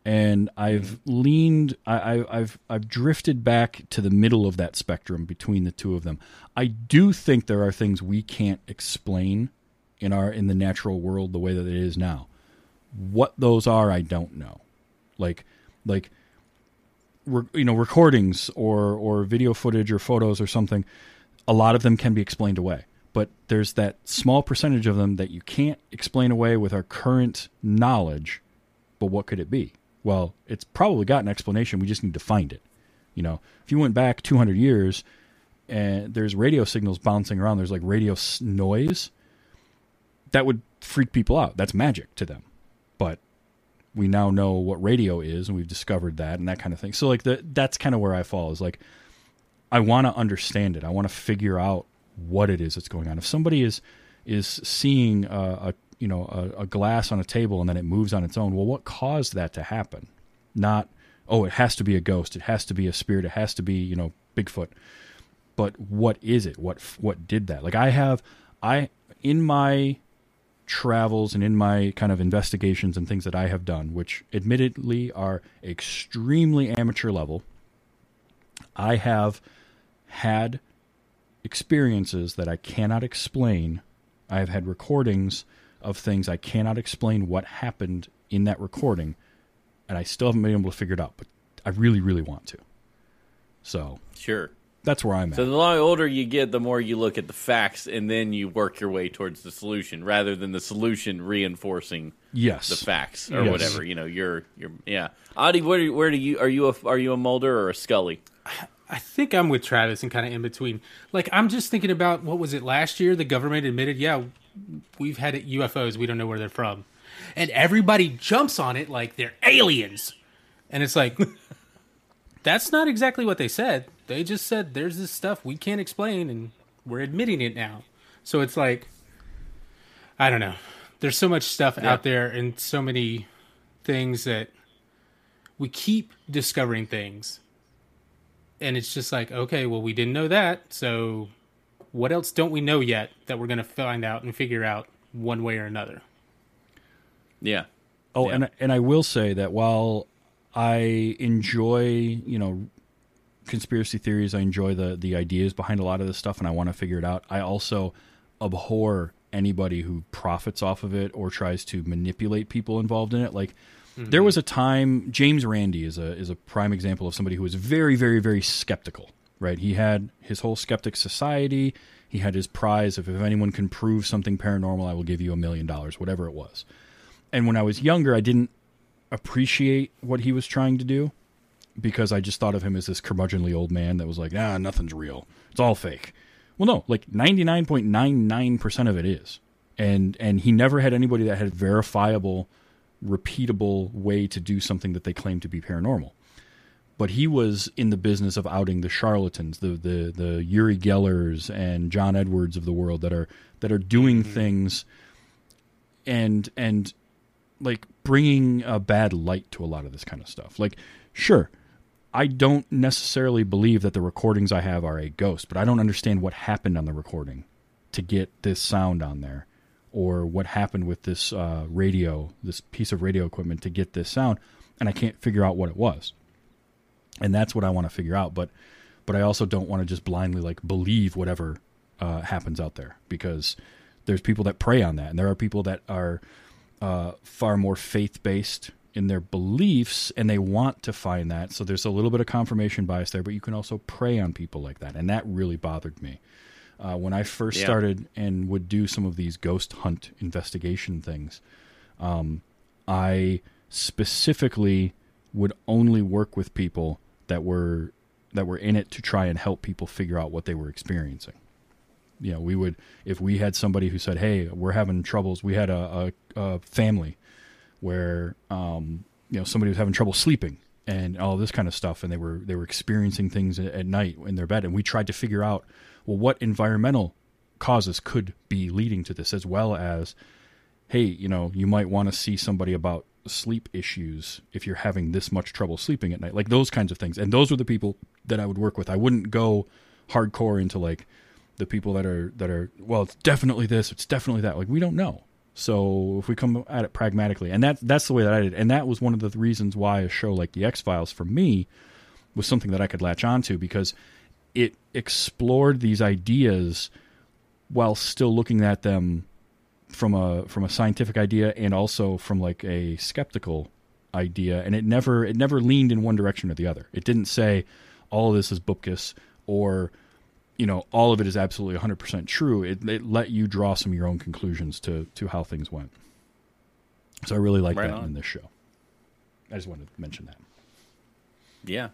And I've mm-hmm. leaned, I, I, I've, I've drifted back to the middle of that spectrum between the two of them. I do think there are things we can't explain in our in the natural world the way that it is now. What those are, I don't know. Like, like re- you know recordings or or video footage or photos or something a lot of them can be explained away but there's that small percentage of them that you can't explain away with our current knowledge but what could it be? Well it's probably got an explanation. We just need to find it. You know if you went back 200 years and there's radio signals bouncing around there's like radio noise that would freak people out. That's magic to them. But we now know what radio is and we've discovered that and that kind of thing. So like the, that's kind of where I fall is like I want to understand it. I want to figure out what it is that's going on. If somebody is is seeing a, a you know a, a glass on a table and then it moves on its own, well, what caused that to happen? Not oh, it has to be a ghost. It has to be a spirit. It has to be you know Bigfoot. But what is it? What what did that? Like I have I in my travels and in my kind of investigations and things that I have done, which admittedly are extremely amateur level, I have had experiences that I cannot explain. I have had recordings of things I cannot explain what happened in that recording. and I still haven't been able to figure it out. But I really, really want to. So Sure. that's where I'm at. So the older you get, the more you look at the facts, and then you work your way towards the solution, rather than the solution reinforcing yes, the facts or Yes. whatever. You know, you're you're yeah. Audie, where do, where do you are you a are you a Mulder or a Scully? I think I'm with Travis and kind of in between. Like I'm just thinking about what was it last year? The government admitted, yeah, we've had UFOs. We don't know where they're from, and everybody jumps on it like they're aliens. And it's like, that's not exactly what they said. They just said there's this stuff we can't explain, and we're admitting it now. So it's like, I don't know. There's so much stuff Yeah. out there, and so many things that we keep discovering things and it's just like okay well we didn't know that so what else don't we know yet that we're going to find out and figure out one way or another Yeah, Oh, Yeah. and and I will say that while I enjoy, you know, conspiracy theories, I enjoy the the ideas behind a lot of this stuff, and I want to figure it out. I also abhor anybody who profits off of it or tries to manipulate people involved in it. Like there was a time James Randi is a is a prime example of somebody who was very, very, very skeptical. Right? He had his whole skeptic society. He had his prize of if anyone can prove something paranormal, I will give you a million dollars, whatever it was and when I was younger, I didn't appreciate what he was trying to do because I just thought of him as this curmudgeonly old man that was like, ah, nothing's real. It's all fake. Well, no, like 99.99% of it is. And and he never had anybody that had verifiable, repeatable way to do something that they claim to be paranormal. But he was in the business of outing the charlatans, the the the Uri Gellers and John Edwards of the world that are that are doing mm-hmm. things and and like bringing a bad light to a lot of this kind of stuff. Like, sure, I don't necessarily believe that the recordings I have are a ghost, but I don't understand what happened on the recording to get this sound on there, or what happened with this uh, radio, this piece of radio equipment to get this sound, and I can't figure out what it was. And that's what I want to figure out, but but I also don't want to just blindly like believe whatever uh, happens out there because there's people that prey on that, and there are people that are uh, far more faith based in their beliefs and they want to find that. So there's a little bit of confirmation bias there, but you can also prey on people like that. And that really bothered me. Uh, when I first Yeah. started and would do some of these ghost hunt investigation things, um, I specifically would only work with people that were that were in it to try and help people figure out what they were experiencing you know, we would if we had somebody who said, "Hey, we're having troubles." We had a, a, a family where um, you know somebody was having trouble sleeping and all this kind of stuff, and they were they were experiencing things at, at night in their bed, and we tried to figure out well what environmental causes could be leading to this, as well as, hey, you know, you might want to see somebody about sleep issues if you're having this much trouble sleeping at night, like those kinds of things, and those were the people that I would work with. I wouldn't go hardcore into like the people that are that are well it's definitely this it's definitely that. Like we don't know. So if we come at it pragmatically and that that's the way that i did and that was one of the reasons why a show like the x files for me was something that i could latch onto because it explored these ideas while still looking at them from a from a scientific idea and also from like a skeptical idea. And it never it never leaned in one direction or the other. It didn't say all of this is bupkis or you know all of it is absolutely 100% true. It, it let you draw some of your own conclusions to to how things went. So i really like Right that on. in this show. I just wanted to mention that. Yeah.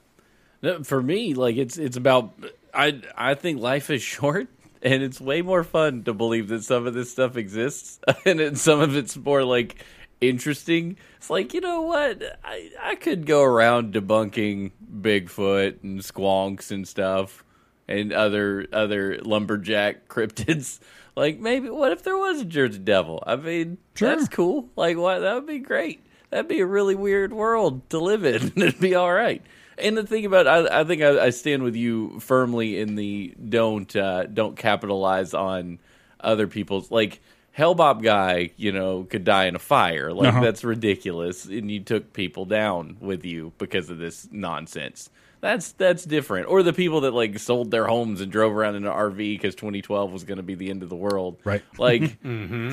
For me, like it's it's about I I think life is short and it's way more fun to believe that some of this stuff exists and then some of it's more like interesting. It's like, you know what? I I could go around debunking Bigfoot and squonks and stuff and other other lumberjack cryptids. Like maybe what if there was a Jersey Devil? I mean, that's cool. Like what that would be great. That'd be a really weird world to live in. It'd be all right. And the thing about I, I think I, I stand with you firmly in the don't uh, don't capitalize on other people's like Hale-Bopp guy, you know, could die in a fire. Like Uh-huh. that's ridiculous, and you took people down with you because of this nonsense. That's that's different. Or the people that like sold their homes and drove around in an RV because 2012 was going to be the end of the world. Right. Like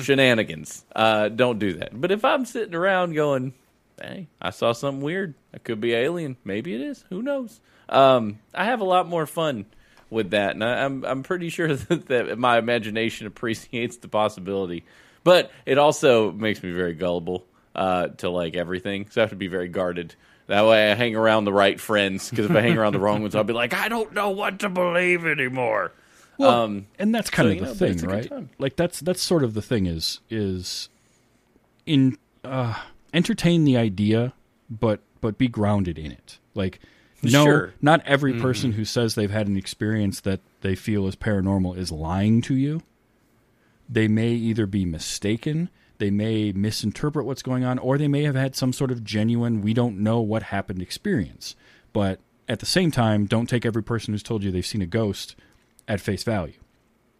shenanigans. Uh, don't do that. But if I'm sitting around going, hey, I saw something weird. It could be alien. Maybe it is. Who knows? Um, I have a lot more fun with that, and I, I'm I'm pretty sure that, that my imagination appreciates the possibility, but it also makes me very gullible uh, to like everything. So I have to be very guarded. That way, I hang around the right friends. Because if I hang around the wrong ones, I'll be like, I don't know what to believe anymore. Well, Um, and that's kind so, of the know, thing, it's a good right? Like that's that's sort of the thing is is in uh, entertain the idea, but but be grounded in it. Like no, Sure. not every mm-hmm. person who says they've had an experience that they feel is paranormal is lying to you. They may either be mistaken, they may misinterpret what's going on, or they may have had some sort of genuine we don't know what happened experience. But at the same time, don't take every person who's told you they've seen a ghost at face value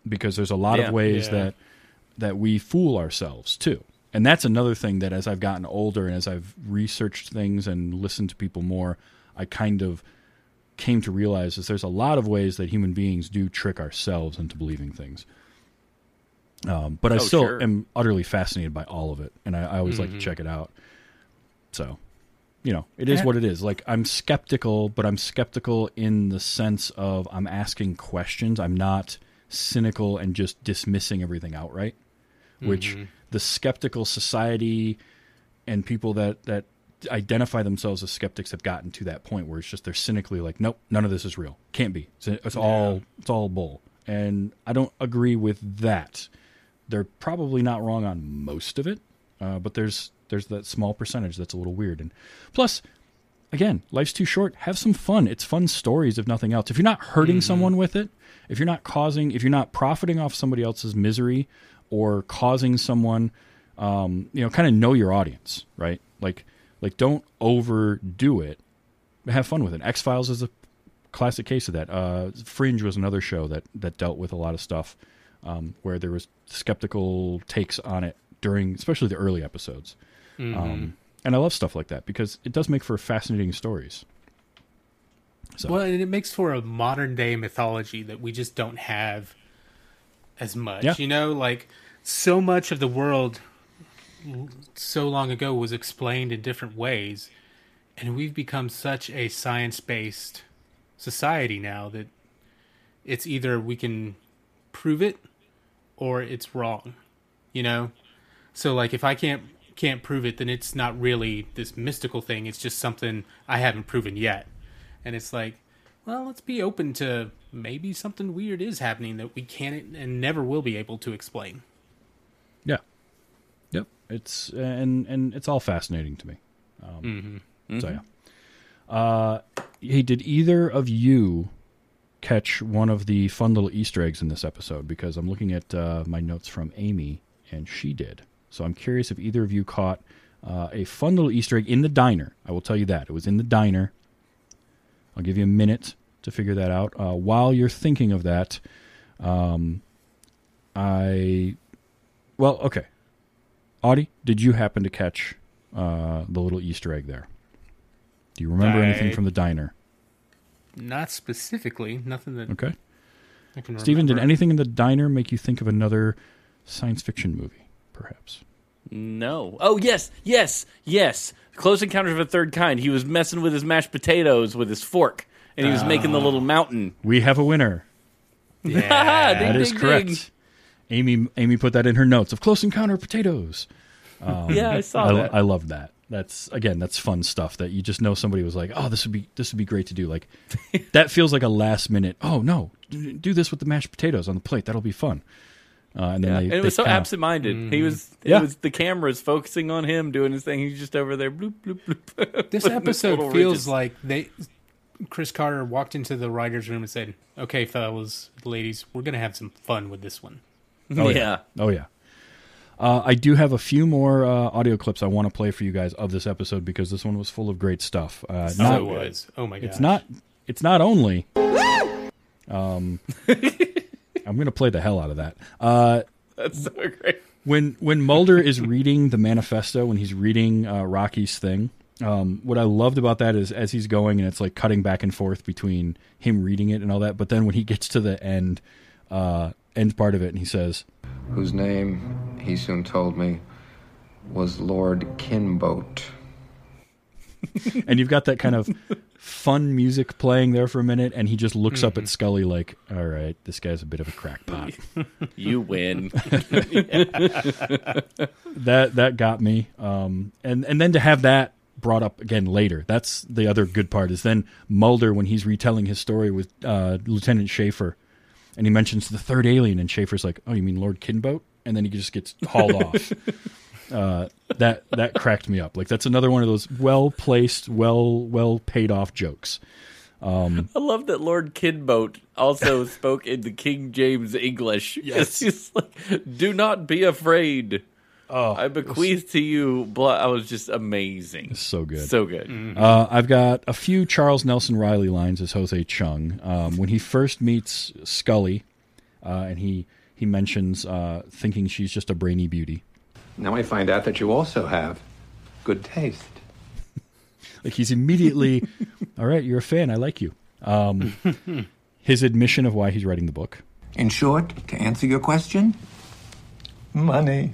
because there's a lot Yeah. of ways Yeah. that that we fool ourselves too. And that's another thing that as I've gotten older and as I've researched things and listened to people more, I kind of came to realize is there's a lot of ways that human beings do trick ourselves into believing things. Um, but I Oh, still sure. am utterly fascinated by all of it, and I, I always like to check it out. So, you know, it is what it is. Like I'm skeptical, but I'm skeptical in the sense of I'm asking questions. I'm not cynical and just dismissing everything outright. Which the skeptical society and people that that identify themselves as skeptics have gotten to that point where it's just they're cynically like, nope, none of this is real. Can't be. It's, it's all it's all bull. And I don't agree with that. They're probably not wrong on most of it, uh, but there's there's that small percentage that's a little weird. And plus, again, life's too short. Have some fun. It's fun stories, if nothing else. If you're not hurting someone with it, if you're not causing, if you're not profiting off somebody else's misery or causing someone, um, you know, kind of know your audience, right? Like, like don't overdo it. Have fun with it. X Files is a classic case of that. Uh, Fringe was another show that that dealt with a lot of stuff um, where there was skeptical takes on it during, especially the early episodes. Um, and I love stuff like that because it does make for fascinating stories. So Well, and it makes for a modern day mythology that we just don't have as much. Yeah. You know, like so much of the world so long ago was explained in different ways, and we've become such a science based society now that it's either we can prove it or it's wrong. You know? So like if I can't can't prove it then it's not really this mystical thing, it's just something I haven't proven yet. And it's like, well, let's be open to maybe something weird is happening that we can't and never will be able to explain. Yeah, yep. It's and and it's all fascinating to me. Um, So yeah. Uh, hey, did either of you catch one of the fun little Easter eggs in this episode? Because I'm looking at uh, my notes from Amy, and she did. So I'm curious if either of you caught uh, a fun little Easter egg in the diner. I will tell you that it was in the diner. I'll give you a minute to figure that out. Uh, while you're thinking of that, um, I well, okay. Audie, did you happen to catch uh, the little Easter egg there? Do you remember anything from the diner? Not specifically, nothing that Okay. I can Stephen, did anything in the diner make you think of another science fiction movie, perhaps? No. Oh yes, yes, yes. Close Encounters of a Third Kind. He was messing with his mashed potatoes with his fork, and he was making the little mountain. We have a winner. Yeah. Ding, That is ding, correct. ding. Amy Amy put that in her notes of Close Encounter of Potatoes. Yeah, I saw I, that. I love that. That's again, that's fun stuff that you just know somebody was like, "Oh, this would be this would be great to do." Like that feels like a last minute. Oh no, do do this with the mashed potatoes on the plate. That'll be fun. Uh, and then Yeah, they, and it was so kinda- absent-minded. He was. It Yeah. was the cameras focusing on him doing his thing. He's just over there. Bloop bloop bloop. This episode feels ridges. like they Chris Carter walked into the writers' room and said, "Okay, fellas, ladies, we're gonna have some fun with this one." Oh yeah. yeah. Oh yeah. Uh, I do have a few more uh, audio clips I want to play for you guys of this episode because this one was full of great stuff. Uh, So not, it was. Oh my god! it's not. It's not only. Um, I'm going to play the hell out of that. Uh, That's so great. when when Mulder is reading the manifesto, when he's reading uh, Rocky's thing, um, what I loved about that is as he's going and it's like cutting back and forth between him reading it and all that. But then when he gets to the end, uh, end part of it, and he says, whose name, he soon told me, was Lord Kinboat. and you've got that kind of fun music playing there for a minute, and he just looks up at Scully like, "All right, this guy's a bit of a crackpot." You win. that that got me. Um, and and then to have that brought up again later, that's the other good part. Is then Mulder when he's retelling his story with uh, Lieutenant Schaefer, and he mentions the third alien, and Schaefer's like, "Oh, you mean Lord Kinboat?" And then he just gets hauled off. Uh, that that cracked me up. Like that's another one of those well placed, well well paid off jokes. I love that Lord Kinboat also spoke in the King James English. Yes. It's just like, do not be afraid. Oh, I bequeath to you blood. I was just amazing. so good. So good. Uh, I've got a few Charles Nelson Reilly lines as Jose Chung. Um, when he first meets Scully, uh, and he he mentions uh, thinking she's just a brainy beauty. Now I find out that you also have good taste. Like he's immediately, all right, you're a fan. I like you. Um, his admission of why he's writing the book, In short, to answer your question, money.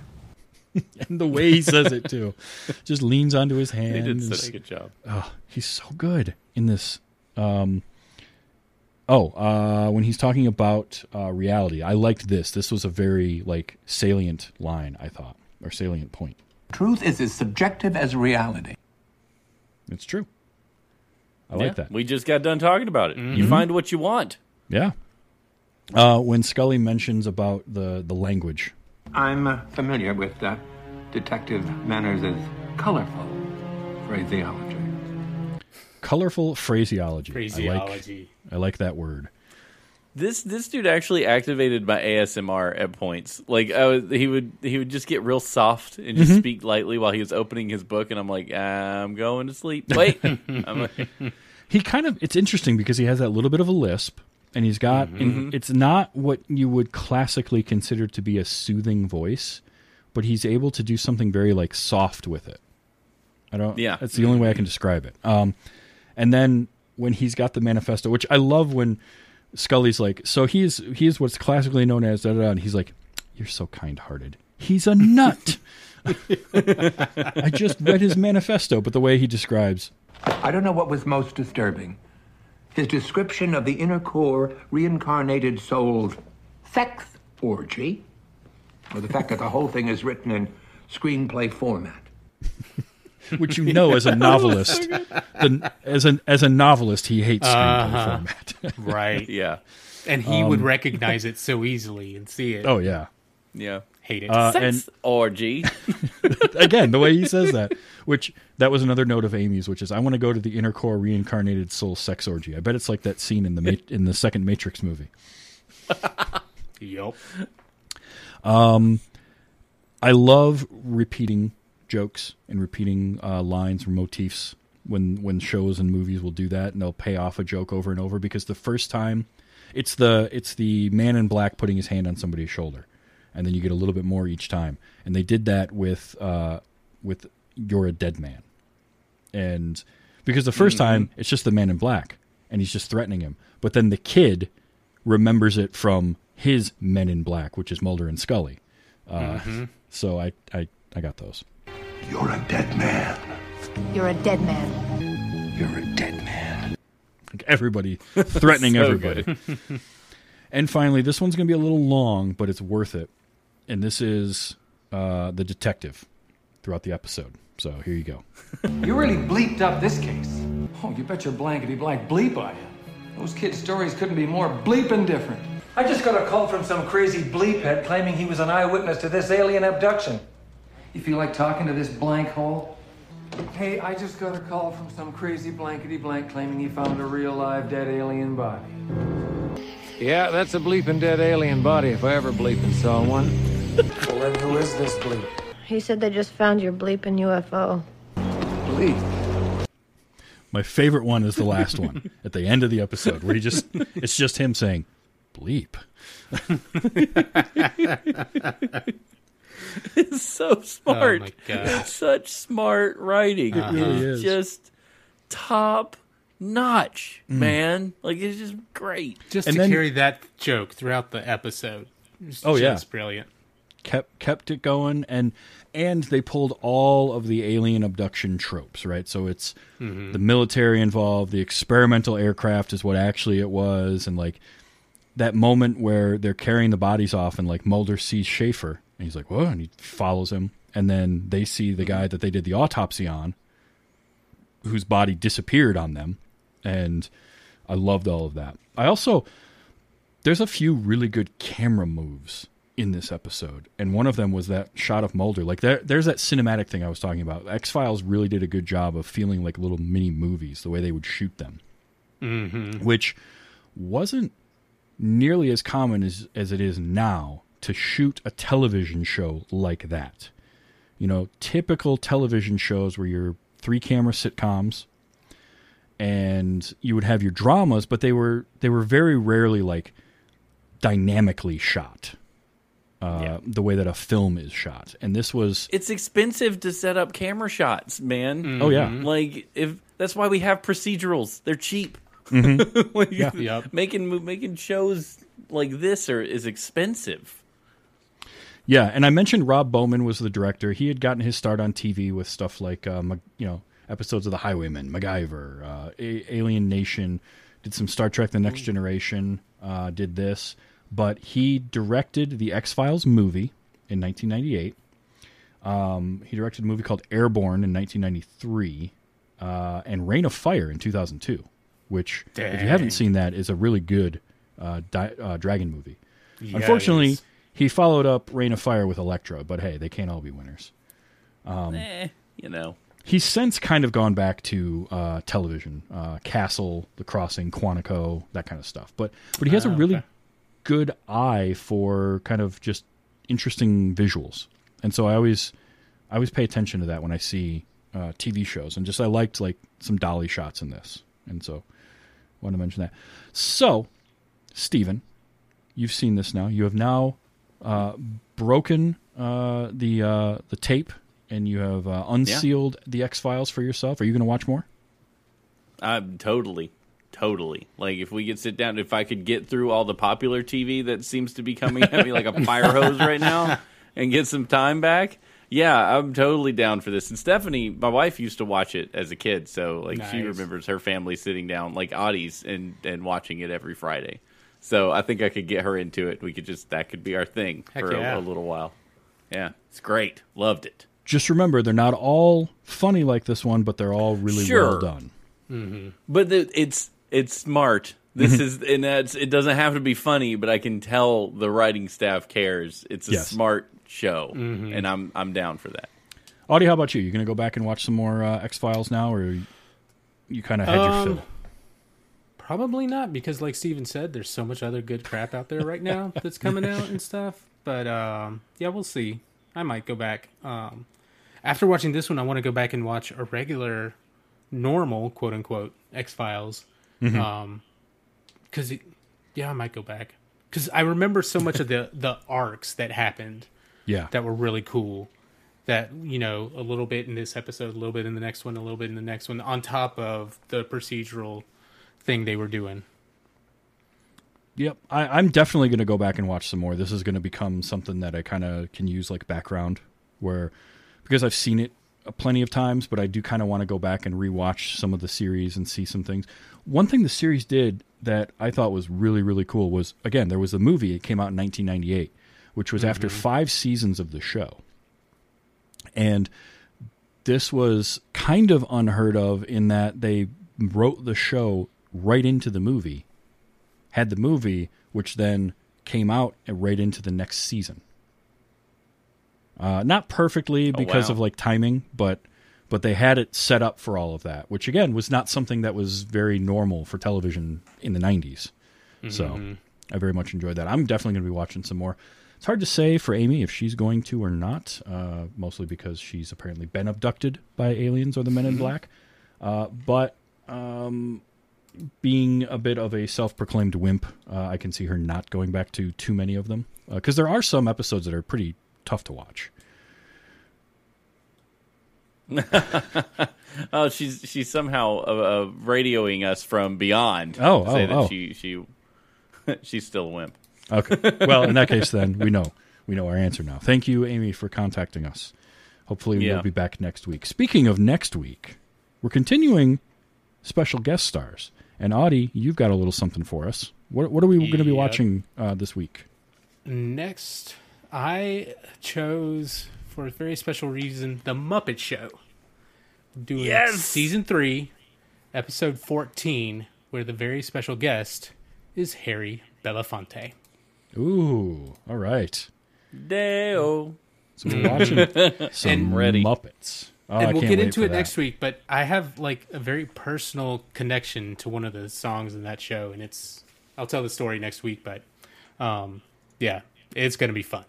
and the way he says it too, just leans onto his hand. They did and such a good job. Oh, he's so good in this. Um, oh, uh, when he's talking about uh, reality, I liked this. This was a very like salient line, I thought, or salient point. Truth is as subjective as reality. It's true. I Yeah, like that. We just got done talking about it. You find what you want. Yeah. Uh, when Scully mentions about the the language, I'm uh, familiar with uh, Detective Manners' colorful phraseology. colorful phraseology. I like, Phraseology. I like that word. This this dude actually activated my ASMR at points. Like I was, he would he would just get real soft and just speak lightly while he was opening his book, and I'm like, I'm going to sleep. Wait, I'm like, he kind of it's interesting because he has that little bit of a lisp and he's got Mm-hmm. and it's not what you would classically consider to be a soothing voice but he's able to do something very like soft with it i don't Yeah. that's the only way i can describe it um and then when he's got the manifesto which i love when scully's like so he's he's what's classically known as da, da, da, and he's like you're so kind-hearted he's a nut i just read his manifesto but the way he describes I don't know what was most disturbing. His description of the inner core reincarnated soul's sex orgy, or the fact that the whole thing is written in screenplay format. which you know as a novelist, the, as an as a novelist, he hates screenplay uh-huh. format. Right. yeah, And he would um, recognize it so easily and see it. oh yeah, yeah. Hate it. Uh, Sex and- orgy. again the way he says that, which that was another note of Amy's, which is I want to go to the inner core reincarnated soul sex orgy. I bet it's like that scene in the Ma- in the second Matrix movie. yup. Um I love repeating jokes and repeating uh, lines or motifs when when shows and movies will do that and they'll pay off a joke over and over because the first time it's the it's the man in black putting his hand on somebody's shoulder and then you get a little bit more each time and they did that with uh, with you're a dead man and because the 1st time it's just the man in black and he's just threatening him but then the kid remembers it from his men in black which is Mulder and Scully uh, so I, I I got those You're a dead man. You're a dead man. You're a dead man. Like everybody threatening So everybody. and finally, this one's going to be a little long, but it's worth it. And this is uh, the detective throughout the episode. So here you go. You really bleeped up this case. Oh, you bet your blankety blank bleep I am. Those kids' stories couldn't be more bleeping different. I just got a call from some crazy bleephead claiming he was an eyewitness to this alien abduction. You feel like talking to this blank hole? Hey, I just got a call from some crazy blankety blank claiming he found a real live dead alien body. Yeah, that's a bleeping dead alien body if I ever bleeping saw one. Well, then who is this bleep? He said they just found your bleeping UFO. Bleep. My favorite one is the last one at the end of the episode where he just it's just him saying bleep. It's so smart. Oh my God. Such smart writing. Uh-huh. really It's is. just top notch, mm. man. Like it's just great. Just And to then- carry that joke throughout the episode. It's Oh, yeah. just brilliant. Kept kept it going and and they pulled all of the alien abduction tropes right so it's Mm-hmm. the military involved the experimental aircraft is what actually it was and like that moment where they're carrying the bodies off and like Mulder sees Schaefer and he's like, "What?" and he follows him and then they see the guy that they did the autopsy on whose body disappeared on them and I loved all of that. I also there's a few really good camera moves in this episode, and one of them was that shot of Mulder. Like there, there's that cinematic thing I was talking about. X Files really did a good job of feeling like little mini movies, the way they would shoot them, mm-hmm. which wasn't nearly as common as as it is now to shoot a television show like that. You know, typical television shows where you're three camera sitcoms and you would have your dramas, but they were they were very rarely like dynamically shot. Uh, Yeah. the way that a film is shot. And this was It's expensive to set up camera shots, man. oh yeah. Like if that's why we have procedurals. They're cheap. Mm-hmm. Like, Yep. Making making shows like this are is expensive. Yeah, and I mentioned Rob Bowman was the director. He had gotten his start on TV with stuff like, uh, Mac- you know, episodes of The Highwayman, MacGyver, uh, A- Alien Nation. Did some Star Trek: The Next Generation. Uh, did this, but he directed the X Files movie in 1998. Um, he directed a movie called Airborne in 1993, uh, and Reign of Fire in 2002. Which, if you haven't seen that, is a really good uh, di- uh, dragon movie. Unfortunately, he followed up Reign of Fire with Elektra, but hey, they can't all be winners. Um, eh, you know. He's since kind of gone back to uh, television, uh, Castle, The Crossing, Quantico, that kind of stuff. But but he has a Ah, really okay. Good eye for kind of just interesting visuals, and so I always I always pay attention to that when I see uh, TV shows, and just I liked like some dolly shots in this, and so want to mention that. So, Stephen, you've seen this now. You have now uh, broken uh, the uh, the tape, and you have uh, unsealed the X Files for yourself. Are you going to watch more? I'm totally, totally. Like if we could sit down, if I could get through all the popular TV that seems to be coming at me like a fire hose right now, and get some time back. Yeah, I'm totally down for this. And Stephanie, my wife, used to watch it as a kid, so like she remembers her family sitting down like Audie's and and watching it every Friday. So I think I could get her into it. We could just that could be our thing Heck for yeah. a, a little while. Yeah, it's great. Loved it. Just remember, they're not all funny like this one, but they're all really Sure. well done. Mm-hmm. But the, it's it's smart. This is and that's it doesn't have to be funny, but I can tell the writing staff cares. It's a Yes. smart show, and I'm I'm down for that. Audie, how about you? You going to go back and watch some more uh, X Files now, or you kind of had your Um, fill? Probably not, because like Stephen said, there's so much other good crap out there right now that's coming out and stuff. But um, yeah, we'll see. I might go back. Um, after watching this one, I want to go back and watch a regular, normal, quote unquote, X Files. Um, because yeah, I might go back because I remember so much of the the arcs that happened Yeah, that were really cool. That you know, a little bit in this episode, a little bit in the next one, a little bit in the next one, on top of the procedural thing they were doing. Yep, I, I'm definitely going to go back and watch some more. This is going to become something that I kind of can use like background, where because I've seen it plenty of times, but I do kind of want to go back and rewatch some of the series and see some things. One thing the series did that I thought was really really cool was again there was a movie. It came out in 1998, which was after mm-hmm. five seasons of the show, and this was kind of unheard of in that they wrote the show right into the movie had the movie, which then came out uh, right into the next season. Uh, not perfectly because wow. of like timing, but but they had it set up for all of that, which again was not something that was very normal for television in the '90s. So I very much enjoyed that. I'm definitely going to be watching some more. It's hard to say for Amy if she's going to or not, uh, mostly because she's apparently been abducted by aliens or the Men in Black. Uh, but um, being a bit of a self-proclaimed wimp, uh, I can see her not going back to too many of them because there are some episodes that are pretty tough to watch. Oh, she's she's somehow uh, uh, radioing us from beyond. Oh, to say oh, that oh. she she she's still a wimp. Okay, well in that case, then we know we know our answer now. Thank you, Amy, for contacting us. Hopefully, Yeah. we'll be back next week. Speaking of next week, we're continuing special guest stars. And Audie, you've got a little something for us. What, what are we going to be watching uh, this week? Next, I chose for a very special reason the Muppet Show. Doing Yes! season three, episode fourteen, where the very special guest is Harry Belafonte. Ooh, all right. Deo. So we're watching some And- Ready. Muppets. Oh, I and we'll can't get into it that. next week. But I have like a very personal connection to one of the songs in that show, and it's I'll tell the story next week. But um, yeah, it's gonna be fun.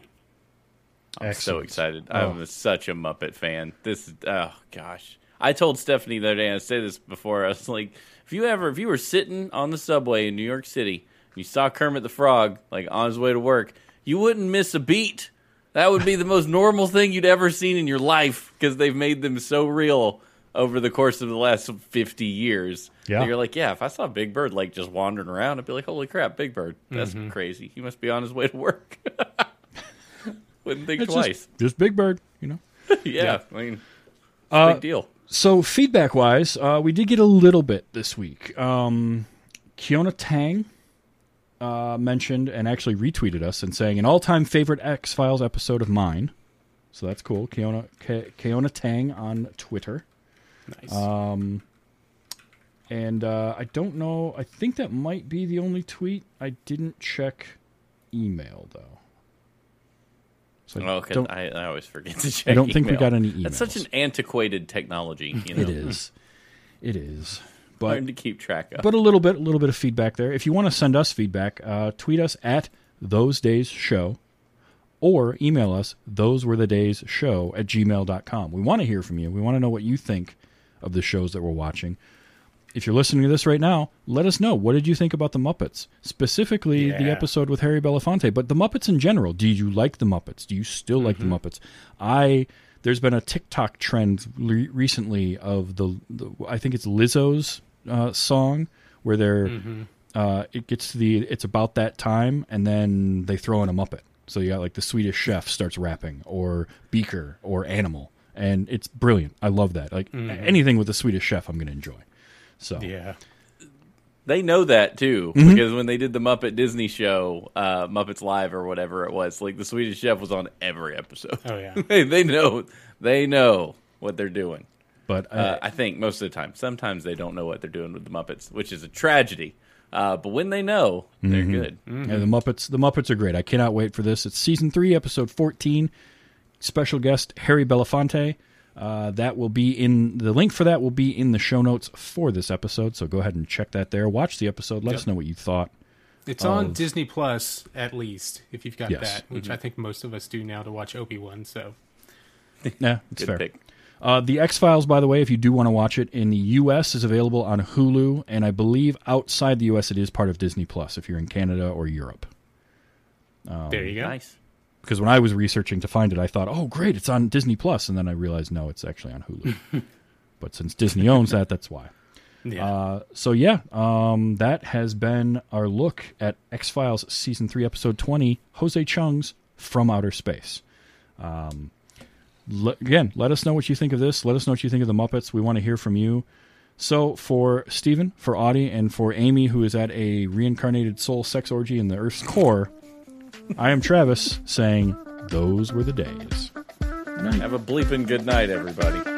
I'm so excited. Oh. I'm such a Muppet fan. This is oh gosh. I told Stephanie the other day, and I say this before. I was like, if you ever, if you were sitting on the subway in New York City, you saw Kermit the Frog like on his way to work, you wouldn't miss a beat. That would be the most normal thing you'd ever seen in your life because they've made them so real over the course of the last 50 years. Yeah. You're like, yeah, if I saw Big Bird like just wandering around, I'd be like, holy crap, Big Bird. That's Mm-hmm. crazy. He must be on his way to work. Wouldn't think It's twice. just, just Big Bird, you know. yeah, I mean, it's a Uh, big deal. So feedback wise, uh, we did get a little bit this week. Um, Kiona Tang uh, mentioned and actually retweeted us and saying an all time favorite X Files episode of mine. So that's cool. Kiona K- Kiona Tang on Twitter. Nice. Um, and uh, I don't know. I think that might be the only tweet. I didn't check email though. So I Okay, don't- I, I always forget to check. I don't think we email. got any emails. That's such an antiquated technology. You know? it is. It is. But hard to keep track of. but a little bit, a little bit of feedback there. If you want to send us feedback, uh, tweet us at those days show or email us those were the days show at gmail.com. We want to hear from you. We want to know what you think of the shows that we're watching. If you're listening to this right now, let us know. What did you think about the Muppets? Specifically the episode with Harry Belafonte, but the Muppets in general. Did you like the Muppets? Do you still like the Muppets? I there's been a TikTok trend re- recently of the, the I think it's Lizzo's uh, song where they're uh, it gets to the it's about that time and then they throw in a Muppet. So you got like the Swedish Chef starts rapping or Beaker or Animal and it's brilliant. I love that. Like anything with the Swedish Chef, I'm going to enjoy. So yeah. they know that too Mm-hmm. because when they did the Muppet Disney show, uh, Muppets Live or whatever it was, like the Swedish Chef was on every episode. Oh yeah. they, they know they know what they're doing. but Uh, uh, I think most of the time. Sometimes they don't know what they're doing with the Muppets, which is a tragedy. Uh, but when they know, they're Mm-hmm. good. Yeah, the Muppets. The Muppets are great. I cannot wait for this. It's season three, episode fourteen. Special guest Harry Belafonte. Uh, that will be in the link for that will be in the show notes for this episode. So go ahead and check that there. Watch the episode. Let us know what you thought. It's on Disney Plus at least if you've got Yes. that, which I think most of us do now to watch Obi Wan. So Yeah, it's Good fair. pick. Uh, the X Files, by the way, if you do want to watch it in the U.S., is available on Hulu, and I believe outside the U.S. it is part of Disney Plus. If you're in Canada or Europe. there you go. Nice. Because when I was researching to find it, I thought, "Oh, great, it's on Disney Plus," and then I realized no, it's actually on Hulu. but since Disney owns that, that's why. Yeah. Uh, so yeah, um, that has been our look at X Files season three, episode twenty, Jose Chung's From Outer Space. Um, le- again, let us know what you think of this. Let us know what you think of the Muppets. We want to hear from you. So for Stephen, for Audie, and for Amy, who is at a reincarnated soul sex orgy in the Earth's core, I am Travis saying those were the days. Have a bleeping good night, everybody.